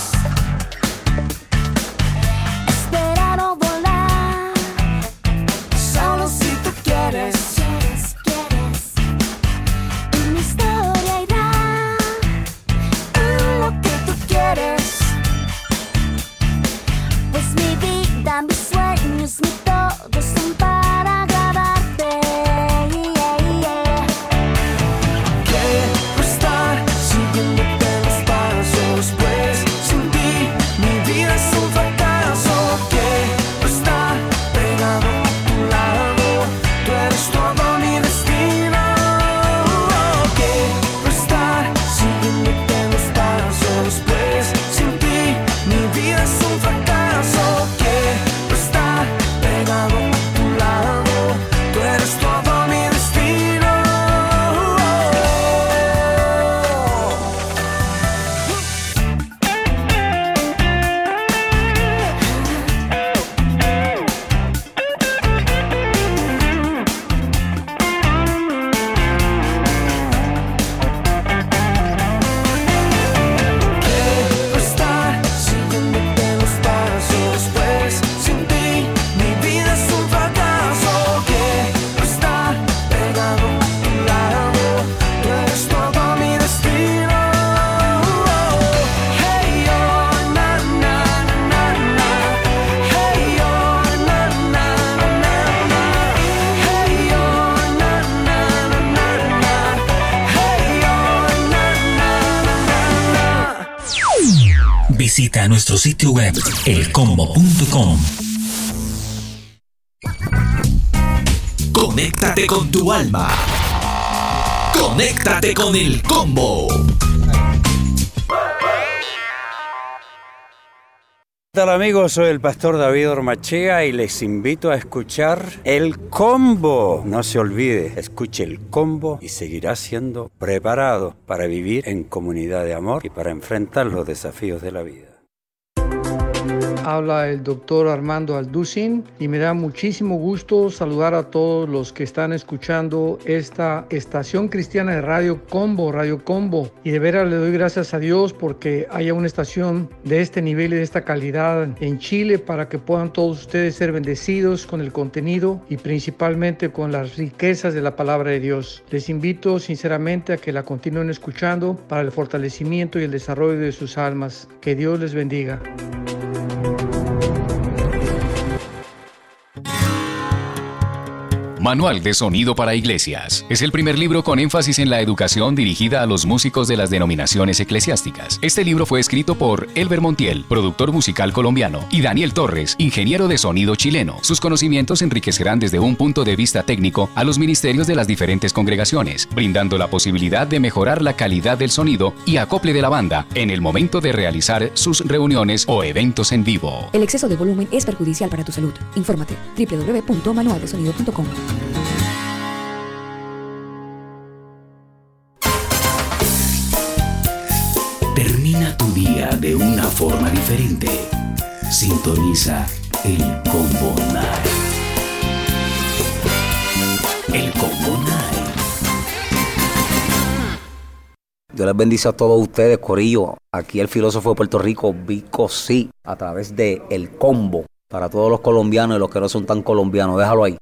Nuestro sitio web elcombo.com. Conéctate con tu alma. Conéctate con el combo. ¿Qué tal amigos? Soy el pastor David Ormachea y les invito a escuchar El Combo. No se olvide, escuche El Combo y seguirá siendo preparado para vivir en comunidad de amor y para enfrentar los desafíos de la vida. Habla el doctor Armando Alducin y me da muchísimo gusto saludar a todos los que están escuchando esta estación cristiana de Radio Combo, Radio Combo. Y de veras le doy gracias a Dios porque haya una estación de este nivel y de esta calidad en Chile para que puedan todos ustedes ser bendecidos con el contenido y principalmente con las riquezas de la palabra de Dios. Les invito sinceramente a que la continúen escuchando para el fortalecimiento y el desarrollo de sus almas. Que Dios les bendiga. Manual de Sonido para Iglesias. Es el primer libro con énfasis en la educación dirigida a los músicos de las denominaciones eclesiásticas. Este libro fue escrito por Elber Montiel, productor musical colombiano, y Daniel Torres, ingeniero de sonido chileno. Sus conocimientos enriquecerán desde un punto de vista técnico a los ministerios de las diferentes congregaciones, brindando la posibilidad de mejorar la calidad del sonido y acople de la banda en el momento de realizar sus reuniones o eventos en vivo. El exceso de volumen es perjudicial para tu salud. Infórmate www.manualdesonido.com. Termina tu día de una forma diferente. Sintoniza el Combo Night. El Combo Night. Dios les bendice a todos ustedes, Corillo. Aquí el filósofo de Puerto Rico, Vico Sí, a través de El Combo. Para todos los colombianos y los que no son tan colombianos, déjalo ahí.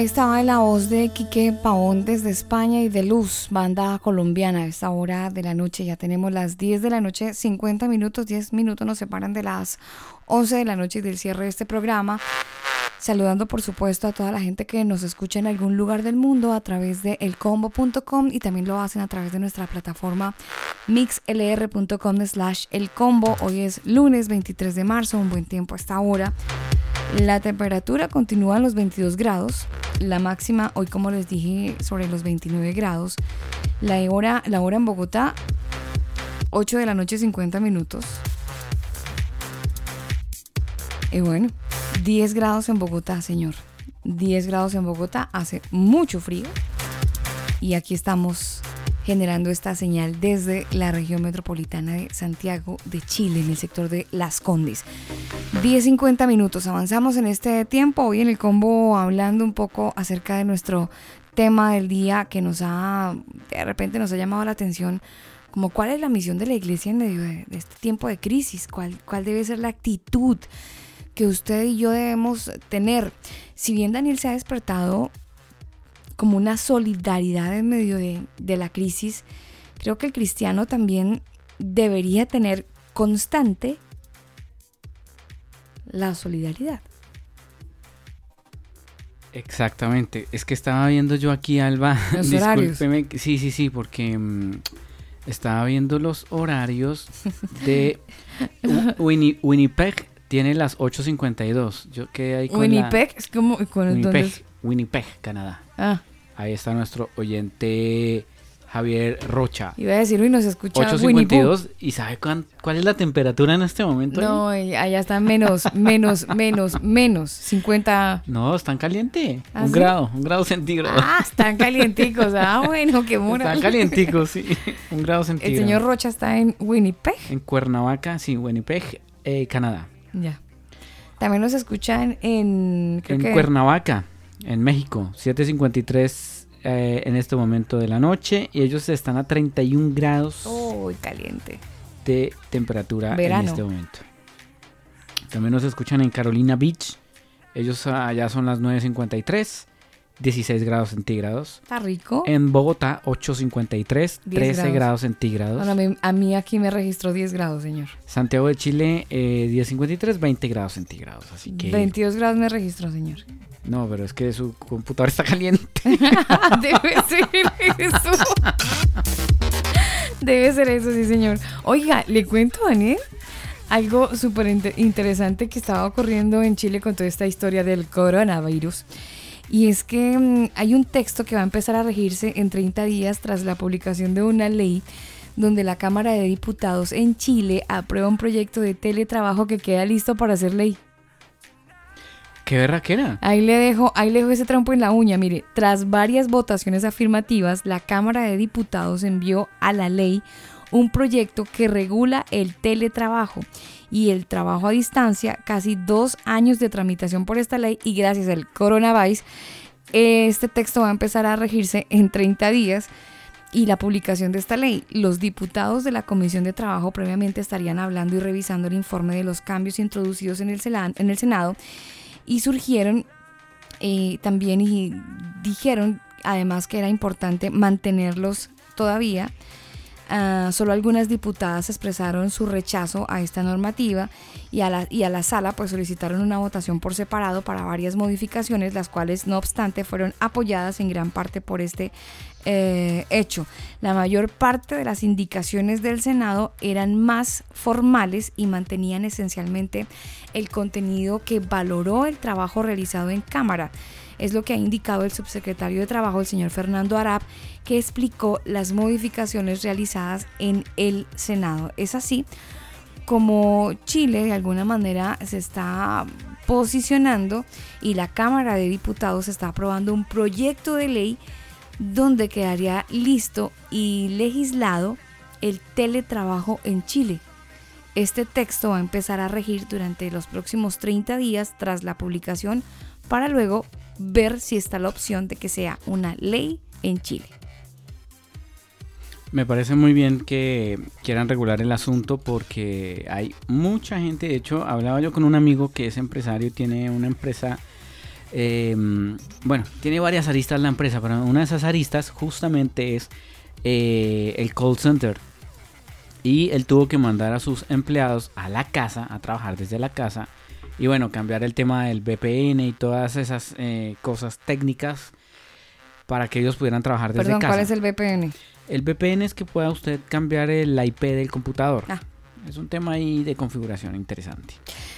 Ahí estaba la voz de Quique Pavón desde España y de Luz, banda colombiana. A esta hora de la noche ya tenemos las 10 de la noche, 50 minutos, 10 minutos nos separan de las 11 de la noche y del cierre de este programa. Saludando por supuesto a toda la gente que nos escucha en algún lugar del mundo a través de elcombo.com y también lo hacen a través de nuestra plataforma mixlr.com slash elcombo. Hoy es lunes 23 de marzo, un buen tiempo a esta hora. La temperatura continúa en los 22 grados. La máxima hoy, como les dije, sobre los 29 grados. La hora, la hora en Bogotá, 8 de la noche, 50 minutos. Y bueno, 10 grados en Bogotá, señor. 10 grados en Bogotá, hace mucho frío. Y aquí estamos generando esta señal desde la región metropolitana de Santiago de Chile, en el sector de Las Condes. 10.50 minutos, avanzamos en este tiempo, hoy en el combo hablando un poco acerca de nuestro tema del día que nos ha, de repente nos ha llamado la atención, como cuál es la misión de la iglesia en medio de, de este tiempo de crisis, cuál, cuál debe ser la actitud que usted y yo debemos tener. Si bien Daniel se ha despertado como una solidaridad en medio de, de la crisis, creo que el cristiano también debería tener constante la solidaridad. Exactamente. Es que estaba viendo yo aquí, Alba. Los horarios. discúlpeme, Sí, sí, sí, porque mm, estaba viendo los horarios de Winni- Winnipeg. Tiene las 8.52. Yo quedé ahí con Winnipeg la- es como con Winnipeg. Winnipeg, Canadá. Ah, Ahí está nuestro oyente Javier Rocha. iba a decir, uy, nos escucha Winnie Pooh. 8.52. ¿Y sabe cuán- cuál es la temperatura en este momento? No, allá está menos, menos, menos, menos, 50. No, están caliente. ¿Ah, un sí? grado, un grado centígrado. Ah, están calienticos. Ah, bueno, qué mora. Están calienticos, sí. Un grado El centígrado. señor Rocha está en Winnipeg. En Cuernavaca, sí, Winnipeg, eh, Canadá. Ya. También nos escuchan en. Creo en que Cuernavaca, en México, 7.53 eh, en este momento de la noche. Y ellos están a 31 grados Uy, caliente. de temperatura Verano. en este momento. También nos escuchan en Carolina Beach. Ellos ah, allá son las 9.53, 16 grados centígrados. Está rico. En Bogotá, 8.53, 13 grados. grados, centígrados. Bueno, a, mí, a mí aquí me registró 10 grados, señor. Santiago de Chile, eh, 10.53, 20 grados centígrados. Así que. 22 grados me registró, señor. No, pero es que su computador está caliente. Debe ser eso. Debe ser eso, sí, señor. Oiga, le cuento, Daniel, algo súper inte- interesante que estaba ocurriendo en Chile con toda esta historia del coronavirus. Y es que mm, hay un texto que va a empezar a regirse en 30 días tras la publicación de una ley donde la Cámara de Diputados en Chile aprueba un proyecto de teletrabajo que queda listo para hacer ley. ¿Qué berraquera? Ahí le dejo, ahí le dejo ese trampo en la uña. Mire, tras varias votaciones afirmativas, la Cámara de Diputados envió a la ley un proyecto que regula el teletrabajo y el trabajo a distancia, casi dos años de tramitación por esta ley y gracias al coronavirus, este texto va a empezar a regirse en 30 días y la publicación de esta ley. Los diputados de la Comisión de Trabajo previamente estarían hablando y revisando el informe de los cambios introducidos en el, Senado y surgieron eh, también y dijeron además que era importante mantenerlos todavía. Ah, solo algunas diputadas expresaron su rechazo a esta normativa y a, la, y a la sala pues solicitaron una votación por separado para varias modificaciones, las cuales no obstante fueron apoyadas en gran parte por este eh, hecho. La mayor parte de las indicaciones del Senado eran más formales y mantenían esencialmente el contenido que valoró el trabajo realizado en Cámara. Es lo que ha indicado el subsecretario de Trabajo, el señor Fernando Arap, que explicó las modificaciones realizadas en el Senado. Es así como Chile de alguna manera se está posicionando y la Cámara de Diputados está aprobando un proyecto de ley donde quedaría listo y legislado el teletrabajo en Chile. Este texto va a empezar a regir durante los próximos 30 días tras la publicación para luego ver si está la opción de que sea una ley en Chile. Me parece muy bien que quieran regular el asunto porque hay mucha gente, de hecho hablaba yo con un amigo que es empresario, tiene una empresa Eh, bueno, tiene varias aristas la empresa, pero una de esas aristas justamente es eh, el call center. Y él tuvo que mandar a sus empleados a la casa, a trabajar desde la casa. Y bueno, cambiar el tema del VPN y todas esas eh, cosas técnicas para que ellos pudieran trabajar desde Perdón, casa. ¿cuál es el VPN? El VPN es que pueda usted cambiar el IP del computador. Ah. Es un tema ahí de configuración interesante.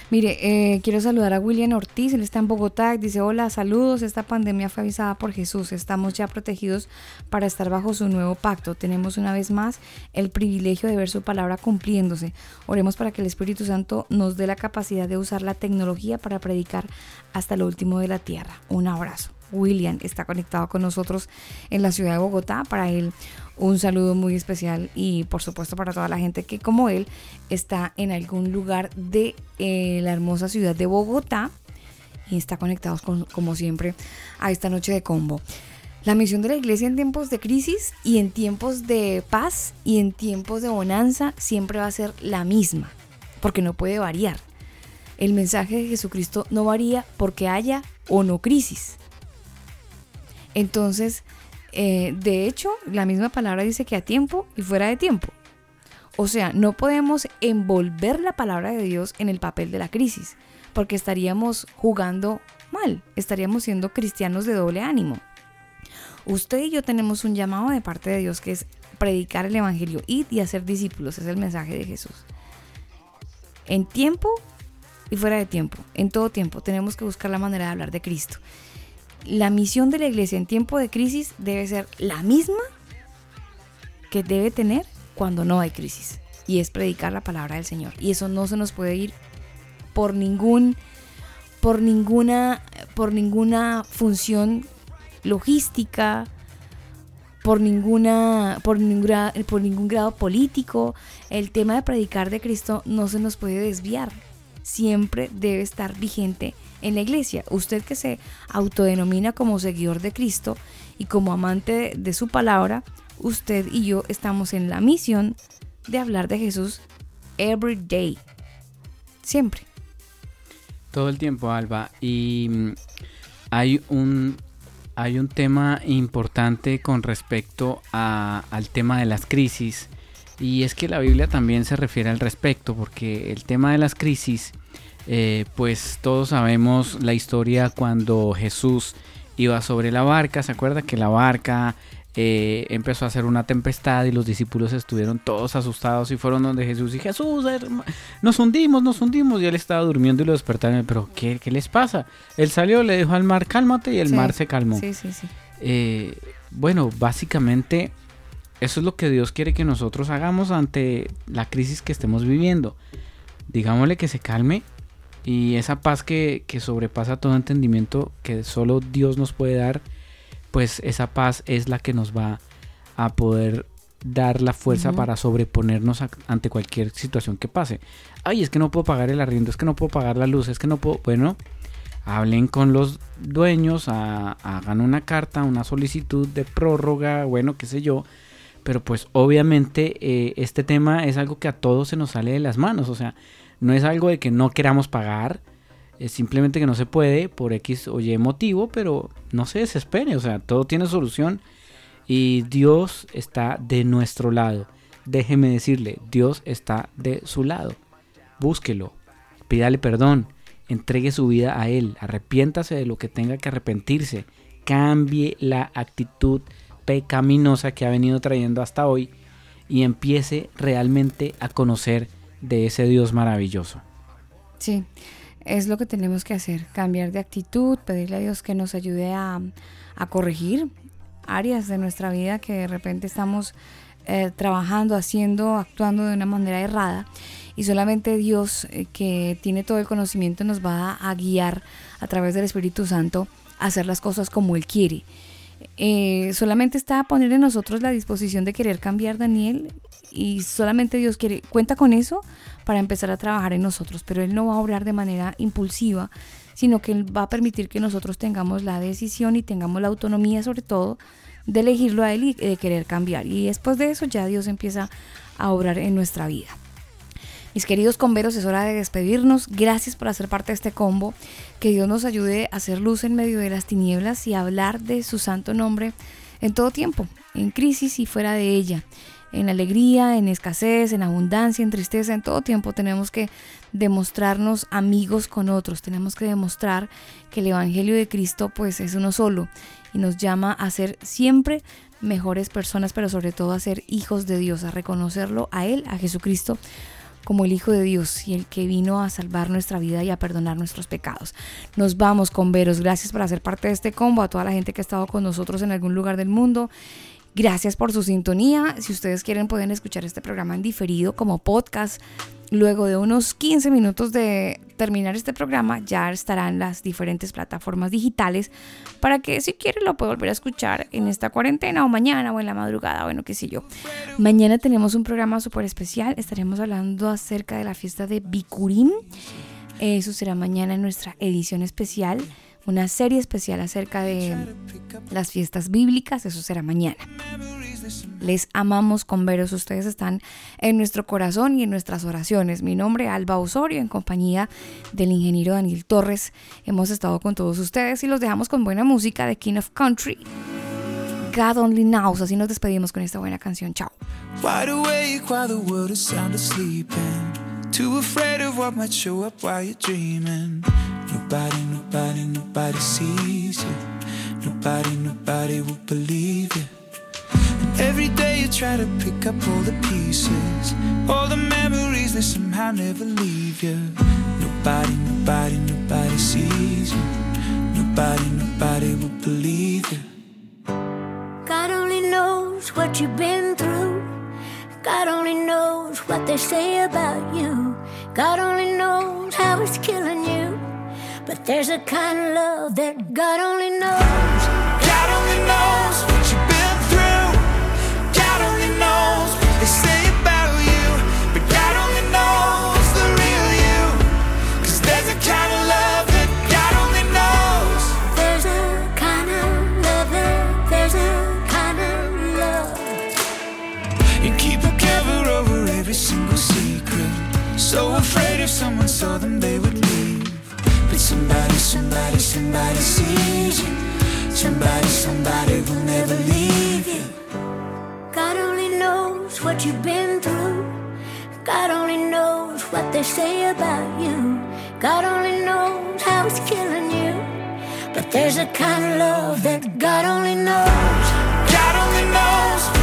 Mire, eh, quiero saludar a William Ortiz, él está en Bogotá, dice, hola, saludos, esta pandemia fue avisada por Jesús, estamos ya protegidos para estar bajo su nuevo pacto, tenemos una vez más el privilegio de ver su palabra cumpliéndose, oremos para que el Espíritu Santo nos dé la capacidad de usar la tecnología para predicar hasta lo último de la tierra. Un abrazo. William está conectado con nosotros en la ciudad de Bogotá. Para él un saludo muy especial y por supuesto para toda la gente que como él está en algún lugar de eh, la hermosa ciudad de Bogotá y está conectados con- como siempre a esta noche de combo. La misión de la iglesia en tiempos de crisis y en tiempos de paz y en tiempos de bonanza siempre va a ser la misma, porque no puede variar. El mensaje de Jesucristo no varía porque haya o no crisis. Entonces, eh, de hecho, la misma palabra dice que a tiempo y fuera de tiempo. O sea, no podemos envolver la palabra de Dios en el papel de la crisis, porque estaríamos jugando mal, estaríamos siendo cristianos de doble ánimo. Usted y yo tenemos un llamado de parte de Dios que es predicar el Evangelio, ir y hacer discípulos, es el mensaje de Jesús. En tiempo y fuera de tiempo, en todo tiempo, tenemos que buscar la manera de hablar de Cristo. La misión de la iglesia en tiempo de crisis debe ser la misma que debe tener cuando no hay crisis, y es predicar la palabra del Señor. Y eso no se nos puede ir por ningún por ninguna por ninguna función logística, por ninguna por ningún, gra- por ningún grado político. El tema de predicar de Cristo no se nos puede desviar. Siempre debe estar vigente en la iglesia. Usted que se autodenomina como seguidor de Cristo y como amante de, su palabra, usted y yo estamos en la misión de hablar de Jesús every day. Siempre. Todo el tiempo, Alba. Y mm, hay un, hay un tema importante con respecto a- al tema de las crisis. Y es que la Biblia también se refiere al respecto, porque el tema de las crisis, eh, pues todos sabemos la historia cuando Jesús iba sobre la barca. ¿Se acuerda que la barca eh, empezó a hacer una tempestad y los discípulos estuvieron todos asustados y fueron donde Jesús y Jesús, nos hundimos, nos hundimos y él estaba durmiendo y lo despertaron, pero ¿qué, qué les pasa? Él salió, le dijo al mar, cálmate y el Sí, mar se calmó. Sí, sí, sí. Eh, bueno, básicamente eso es lo que Dios quiere que nosotros hagamos ante la crisis que estemos viviendo. Digámosle que se calme y esa paz que, que sobrepasa todo entendimiento que solo Dios nos puede dar, pues esa paz es la que nos va a poder dar la fuerza para sobreponernos a- ante cualquier situación que pase. Ay, es que no puedo pagar el arriendo, es que no puedo pagar la luz, es que no puedo... Bueno, hablen con los dueños, a- hagan una carta, una solicitud de prórroga, bueno, qué sé yo. Pero pues obviamente eh, este tema es algo que a todos se nos sale de las manos. O sea, no es algo de que no queramos pagar. Es simplemente que no se puede por X o Y motivo, pero no se desespere. O sea, todo tiene solución. Y Dios está de nuestro lado. Déjeme decirle, Dios está de su lado. Búsquelo, pídale perdón, entregue su vida a Él, arrepiéntase de lo que tenga que arrepentirse, cambie la actitud pecaminosa que ha venido trayendo hasta hoy y empiece realmente a conocer de ese Dios maravilloso. Sí, es lo que tenemos que hacer, cambiar de actitud, pedirle a Dios que nos ayude a, a corregir áreas de nuestra vida que de repente estamos eh, trabajando, haciendo, actuando de una manera errada. Y solamente Dios, eh, que tiene todo el conocimiento, nos va a, guiar a través del Espíritu Santo a hacer las cosas como Él quiere. Eh, solamente está a poner en nosotros la disposición de querer cambiar, Daniel, y solamente Dios quiere, cuenta con eso para empezar a trabajar en nosotros, pero Él no va a obrar de manera impulsiva, sino que Él va a permitir que nosotros tengamos la decisión y tengamos la autonomía sobre todo de elegirlo a Él y de querer cambiar. Y después de eso ya Dios empieza a obrar en nuestra vida. Mis queridos converos, es hora de despedirnos. Gracias por hacer parte de este combo. Que Dios nos ayude a hacer luz en medio de las tinieblas y a hablar de su santo nombre en todo tiempo, en crisis y fuera de ella. En alegría, en escasez, en abundancia, en tristeza, en todo tiempo tenemos que demostrarnos amigos con otros. Tenemos que demostrar que el Evangelio de Cristo pues es uno solo y nos llama a ser siempre mejores personas, pero sobre todo a ser hijos de Dios, a reconocerlo a Él, a Jesucristo, como el Hijo de Dios y el que vino a salvar nuestra vida y a perdonar nuestros pecados. Nos vamos con veros. Gracias por hacer parte de este combo, a toda la gente que ha estado con nosotros en algún lugar del mundo. Gracias por su sintonía. Si ustedes quieren pueden escuchar este programa en diferido como podcast. Luego de unos 15 minutos de terminar este programa ya estarán las diferentes plataformas digitales para que si quieren lo pueda volver a escuchar en esta cuarentena o mañana o en la madrugada, bueno, qué sé yo. Mañana tenemos un programa súper especial. Estaremos hablando acerca de la fiesta de Bikurim. Eso será mañana en nuestra edición especial una serie especial acerca de las fiestas bíblicas, eso será mañana. Les amamos con veros, ustedes están en nuestro corazón y en nuestras oraciones. Mi nombre es Alba Osorio, en compañía del ingeniero Daniel Torres. Hemos estado con todos ustedes y los dejamos con buena música de King of Country. God Only Knows, así nos despedimos con esta buena canción. Chao. Nobody, nobody, nobody sees you. Nobody, nobody will believe you. And every day you try to pick up all the pieces. All the memories, they somehow never leave you. Nobody, nobody, nobody sees you. Nobody, nobody will believe you. God only knows what you've been through. God only knows what they say about you. God only knows how it's killing you. But there's a kind of love that God only knows. God only knows what you've been through. God only knows what they say about you. But God only knows the real you. Cause there's a kind of love that God only knows. There's a kind of love that there's a kind of love. You keep a cover over every single secret. So afraid if someone saw them, they would somebody, somebody, somebody sees you. Somebody, somebody will never leave you. God only knows what you've been through. God only knows what they say about you. God only knows how it's killing you. But there's a kind of love that God only knows. God only knows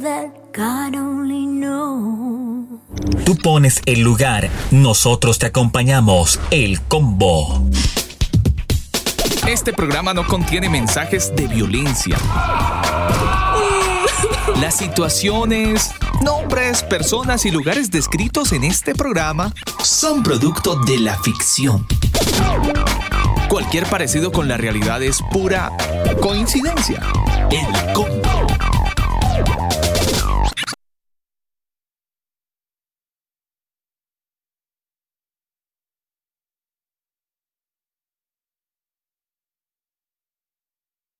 that God only knows. Tú pones el lugar, nosotros te acompañamos. El combo. Este programa no contiene mensajes de violencia. Las situaciones, nombres, personas y lugares descritos en este programa son producto de la ficción. Cualquier parecido con la realidad es pura coincidencia. El combo.